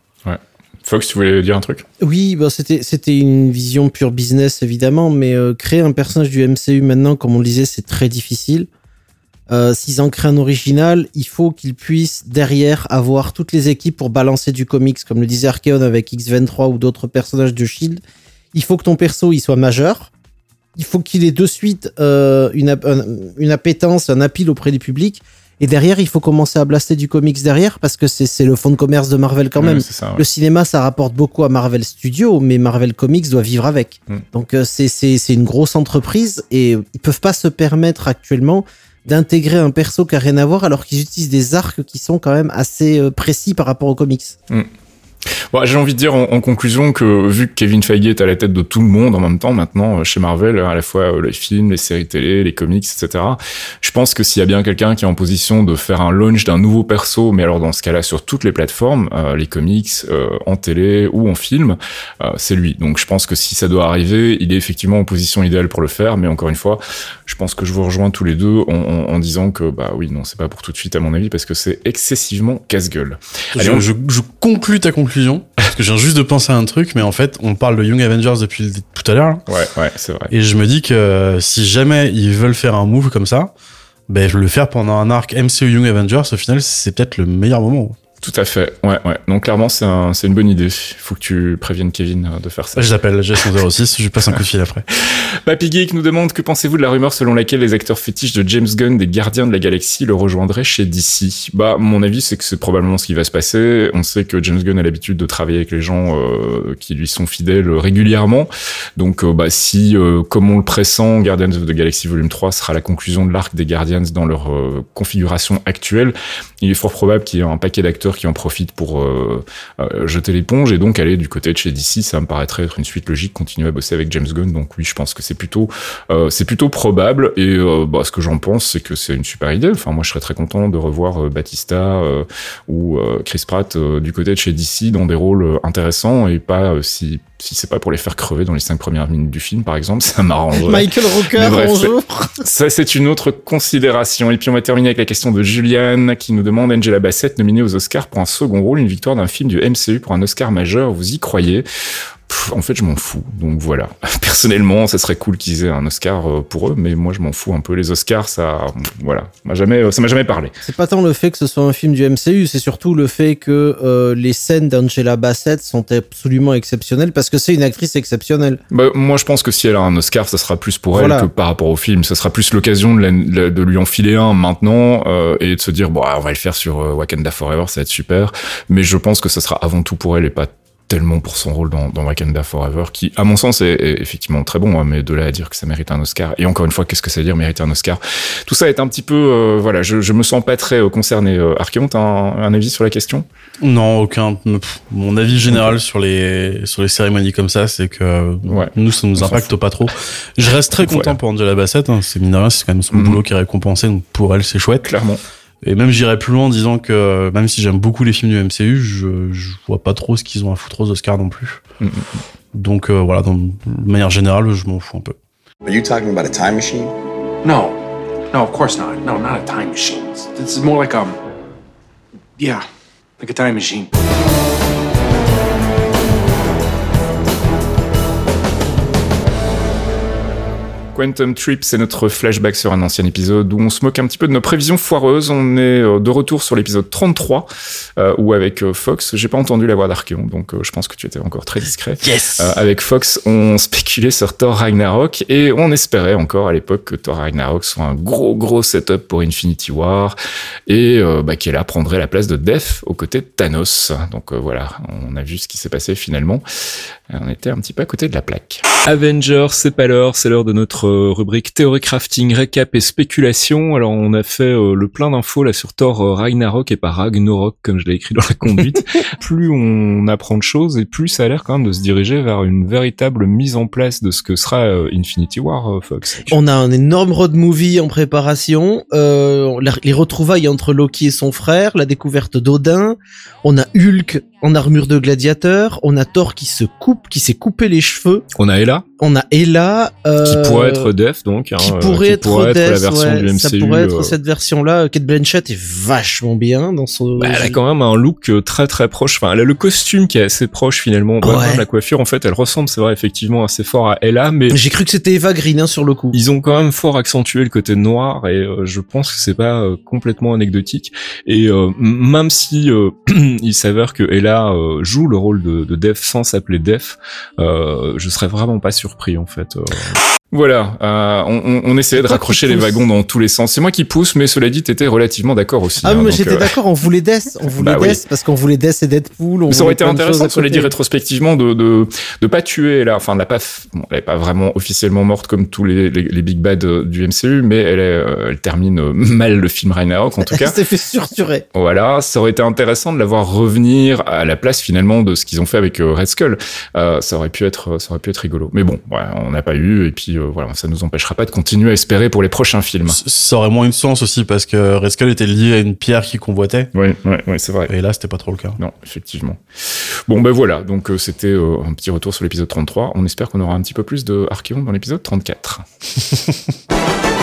Fox, tu voulais dire un truc? Oui, bah c'était c'était une vision pure business évidemment, mais euh, créer un personnage du MCU maintenant, comme on le disait, c'est très difficile. Euh, S'ils en créent un original, il faut qu'ils puissent derrière avoir toutes les équipes pour balancer du comics, comme le disait Archeon avec X23 ou d'autres personnages de Shield. Il faut que ton perso il soit majeur. Il faut qu'il ait de suite euh, une, un- une appétence, un appel auprès du public. Et derrière, il faut commencer à blaster du comics derrière parce que c'est le fond de commerce de Marvel quand même. c'est ça. ouais. Le cinéma, ça rapporte beaucoup à Marvel Studios, mais Marvel Comics doit vivre avec. Mm. Donc euh, c'est une grosse entreprise et ils peuvent pas se permettre actuellement d'intégrer un perso qui a rien à voir alors qu'ils utilisent des arcs qui sont quand même assez euh, précis par rapport aux comics. Bon, j'ai envie de dire en, en conclusion que vu que Kevin Feige est à la tête de tout le monde en même temps maintenant euh, chez Marvel, à la fois euh, les films, les séries télé, les comics, etc. Je pense que s'il y a bien quelqu'un qui est en position de faire un launch d'un nouveau perso, mais alors dans ce cas-là sur toutes les plateformes, euh, les comics, euh, en télé ou en film, euh, c'est lui. Donc je pense que si ça doit arriver, il est effectivement en position idéale pour le faire. Mais encore une fois, je pense que je vous rejoins tous les deux en, en- en disant que bah oui, non, c'est pas pour tout de suite à mon avis parce que c'est excessivement casse-gueule. Je, on- je, je ta conclusion parce que je viens juste de penser à un truc, mais en fait, on parle de Young Avengers depuis tout à l'heure. Ouais, ouais, c'est vrai. Et je me dis que euh, si jamais ils veulent faire un move comme ça, ben le faire pendant un arc MCU Young Avengers, au final, c'est peut-être le meilleur moment. Tout à fait. Ouais, ouais. Donc clairement, c'est un, c'est une bonne idée. Il faut que tu préviennes Kevin euh, de faire ça. Je l'appelle, j'ai son 06, je lui passe un coup de fil après. Papy Geek nous demande que pensez-vous de la rumeur selon laquelle les acteurs fétiches de James Gunn des Gardiens de la Galaxie le rejoindraient chez DC Bah, mon avis, c'est que c'est probablement ce qui va se passer. On sait que James Gunn a l'habitude de travailler avec les gens euh, qui lui sont fidèles régulièrement. Donc, euh, bah, si, euh, comme on le pressent, Guardians of the Galaxy Volume 3 sera la conclusion de l'arc des Guardians dans leur euh, configuration actuelle, il est fort probable qu'il y ait un paquet d'acteurs qui en profitent pour euh, euh, jeter l'éponge et donc aller du côté de chez DC. Ça me paraîtrait être une suite logique, continuer à bosser avec James Gunn. Donc oui, je pense que c'est plutôt, euh, c'est plutôt probable. Et bah, ce que j'en pense, c'est que c'est une super idée. Enfin, moi, je serais très content de revoir Batista ou Chris Pratt du côté de chez DC dans des rôles intéressants et pas si si c'est pas pour les faire crever dans les cinq premières minutes du film, par exemple, ça m'arrangerait. Michael Rooker, bonjour. Ça, c'est une autre considération. Et puis, on va terminer avec la question de Julianne, qui nous demande Angela Bassett nominée aux Oscars pour un second rôle, une victoire d'un film du MCU pour un Oscar majeur. Vous y croyez Pff, En fait, je m'en fous. Donc voilà. Personnellement, ça serait cool qu'ils aient un Oscar euh, pour eux, mais moi, je m'en fous un peu. Les Oscars, ça, voilà, m'a jamais, ça m'a jamais parlé. C'est pas tant le fait que ce soit un film du MCU, c'est surtout le fait que euh, les scènes d'Angela Bassett sont absolument exceptionnelles parce que c'est une actrice exceptionnelle. Bah, moi, je pense que si elle a un Oscar, ça sera plus pour Voilà. elle que par rapport au film. Ça sera plus l'occasion de, la- de lui enfiler un maintenant euh, et de se dire bon, on va le faire sur euh, Wakanda Forever, ça va être super. Mais je pense que ça sera avant tout pour elle et pas tellement pour son rôle dans, dans Wakanda Forever, qui, à mon sens, est, est effectivement très bon, hein, mais de là à dire que ça mérite un Oscar. Et encore une fois, qu'est-ce que ça veut dire mériter un Oscar? Tout ça est un petit peu, euh, voilà, je, je me sens pas très euh, concerné. Euh, Archeon, t'as un, un avis sur la question? Non, aucun. Pff, Mon avis général sur les sur les cérémonies comme ça, c'est que Ouais. nous, ça nous impacte pas trop. Je reste très content pour Angela Bassett. Hein. C'est mine c'est quand même son Mhm. boulot qui est récompensé. Donc pour elle, c'est chouette. Clairement. Et même j'irais plus loin en disant que même si j'aime beaucoup les films du MCU, je, je vois pas trop ce qu'ils ont à foutre aux Oscars non plus. Mhm. Donc euh, voilà, dans, de manière générale, je m'en fous un peu. Are you talking about a time machine? No. No, of course not. No, not a time machine. This is more like um Yeah, like a time machine. Quantum Trip, c'est notre flashback sur un ancien épisode où on se moque un petit peu de nos prévisions foireuses. On est euh, de retour sur l'épisode 33, euh, où avec euh, Fox, j'ai pas entendu la voix d'Archeon, donc euh, je pense que tu étais encore très discret. Yes Euh, avec Fox, on spéculait sur Thor Ragnarok et on espérait encore à l'époque que Thor Ragnarok soit un gros gros setup pour Infinity War et euh, bah, qu'elle prendrait la place de Def aux côtés de Thanos. Donc euh, voilà, on a vu ce qui s'est passé finalement. On était un petit peu à côté de la plaque. Avengers, c'est pas l'heure, c'est l'heure de notre euh, rubrique théorie crafting, récap et spéculation. Alors on a fait euh, le plein d'infos là sur Thor euh, Ragnarok et pas Ragnarok comme je l'ai écrit dans la conduite. plus on apprend de choses et plus ça a l'air quand même de se diriger vers une véritable mise en place de ce que sera euh, Infinity War, euh, Fox. On a un énorme road movie en préparation, les retrouvailles entre Loki et son frère, la découverte d'Odin, on a Hulk en armure de gladiateur, on a Thor qui se coupe, qui s'est coupé les cheveux, On a Ella on a Ella euh, qui pourrait être Def donc, hein, qui euh, pourrait être, pourrait Death, la version ouais, du MCU. ça pourrait être euh, cette version-là. Kate Blanchett est vachement bien dans son. Bah, elle a quand même un look euh, très très proche. Enfin, elle a le costume qui est assez proche finalement. Ouais. La coiffure, en fait, elle ressemble, c'est vrai, effectivement assez fort à Ella, mais J'ai cru que c'était Eva Green hein, sur le coup. ils ont quand même fort accentué le côté noir et euh, je pense que c'est pas complètement anecdotique. Et euh, même si euh, il s'avère que Ella euh, joue le rôle de, de Def sans s'appeler Def, euh, je serais vraiment pas surpris en fait. Voilà, euh, on, on- essayait de raccrocher les wagons dans tous les sens. C'est moi qui pousse, mais cela dit, t'étais relativement d'accord aussi. Ah hein, mais j'étais euh, d'accord, on voulait Death, on voulait Bah oui. Death parce qu'on voulait Death et Deadpool. On ça aurait été voulait de intéressant, cela dit rétrospectivement, de, de, de pas tuer là. Enfin, elle n'a pas, bon, elle est pas vraiment officiellement morte comme tous les, les, les big bad euh, du MCU, mais elle, est, euh, elle termine mal le film Ragnarok en tout Elle cas. s'est fait surturer. Voilà, ça aurait été intéressant de la voir revenir à la place finalement de ce qu'ils ont fait avec Red Skull. Euh, ça aurait pu être, ça aurait pu être rigolo. Mais bon, voilà, on n'a pas eu, et puis euh, voilà, ça nous empêchera pas de continuer à espérer pour les prochains films. Ça aurait moins de sens aussi parce que Red Skull était lié à une pierre qui convoitait. Oui, ouais, ouais, c'est vrai. Et là, c'était pas trop le cas. Non, effectivement. Bon, ben voilà, donc euh, c'était euh, un petit retour sur l'épisode 33. On espère qu'on aura un petit peu plus de Archeon dans l'épisode 34.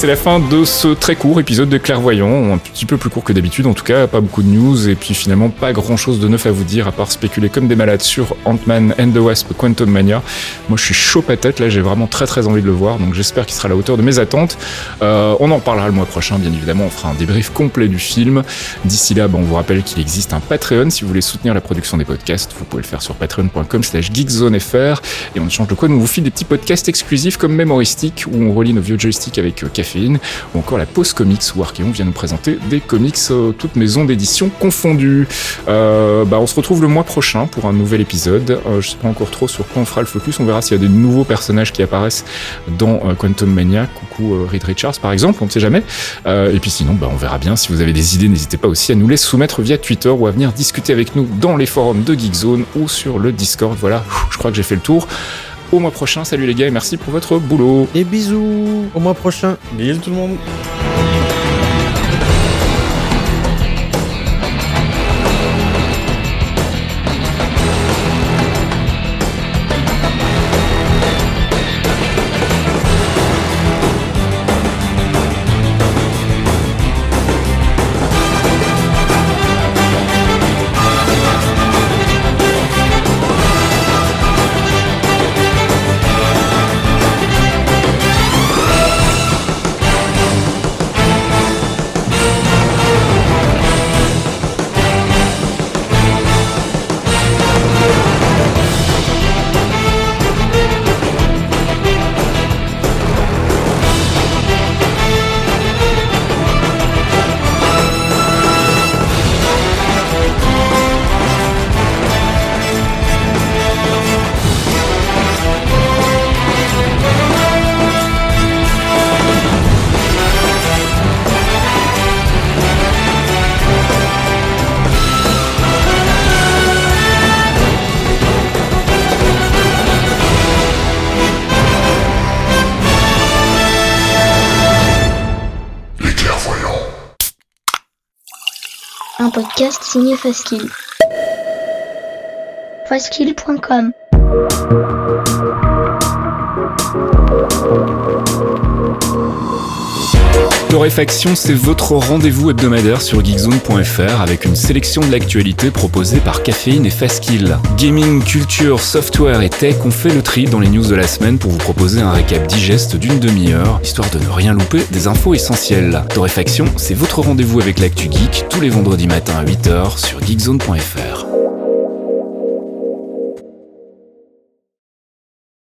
c'est la fin de ce très court épisode de Clairvoyant, un petit peu plus court que d'habitude en tout cas, pas beaucoup de news et puis finalement pas grand chose de neuf à vous dire à part spéculer comme des malades sur Ant-Man and the Wasp Quantum Mania. Moi je suis chaud patate, là j'ai vraiment très très envie de le voir, donc j'espère qu'il sera à la hauteur de mes attentes. Euh, on en parlera le mois prochain, bien évidemment, on fera un débrief complet du film. D'ici là, on vous rappelle qu'il existe un Patreon si vous voulez soutenir la production des podcasts, vous pouvez le faire sur patreon.com slash geekzonefr et on change de quoi, on vous file des petits podcasts exclusifs comme Mémoristique où on relie nos vieux joysticks avec euh, ou encore la pause comics où Archeon vient nous présenter des comics euh, toutes maisons d'édition confondues. Euh, bah, on se retrouve le mois prochain pour un nouvel épisode. Euh, je sais pas encore trop sur quoi on fera le focus. On verra s'il y a des nouveaux personnages qui apparaissent dans Quantum Mania. Coucou Reed Richards par exemple, on ne sait jamais. Et puis sinon, bah, on verra bien. Si vous avez des idées, n'hésitez pas aussi à nous les soumettre via Twitter ou à venir discuter avec nous dans les forums de Geekzone ou sur le Discord. Voilà, je crois que j'ai fait le tour. Au mois prochain, salut les gars et merci pour votre boulot. Et bisous, au mois prochain. Bisous tout le monde. Signé Faskill. Faskill.com Torréfaction, c'est votre rendez-vous hebdomadaire sur geekzone.fr avec une sélection de l'actualité proposée par Caféine et Faskill. Gaming, culture, software et tech ont fait le tri dans les news de la semaine pour vous proposer un récap digeste d'une demi-heure, histoire de ne rien louper des infos essentielles. Torréfaction, c'est votre rendez-vous avec l'actu geek tous les vendredis matins à 8h sur geekzone.fr.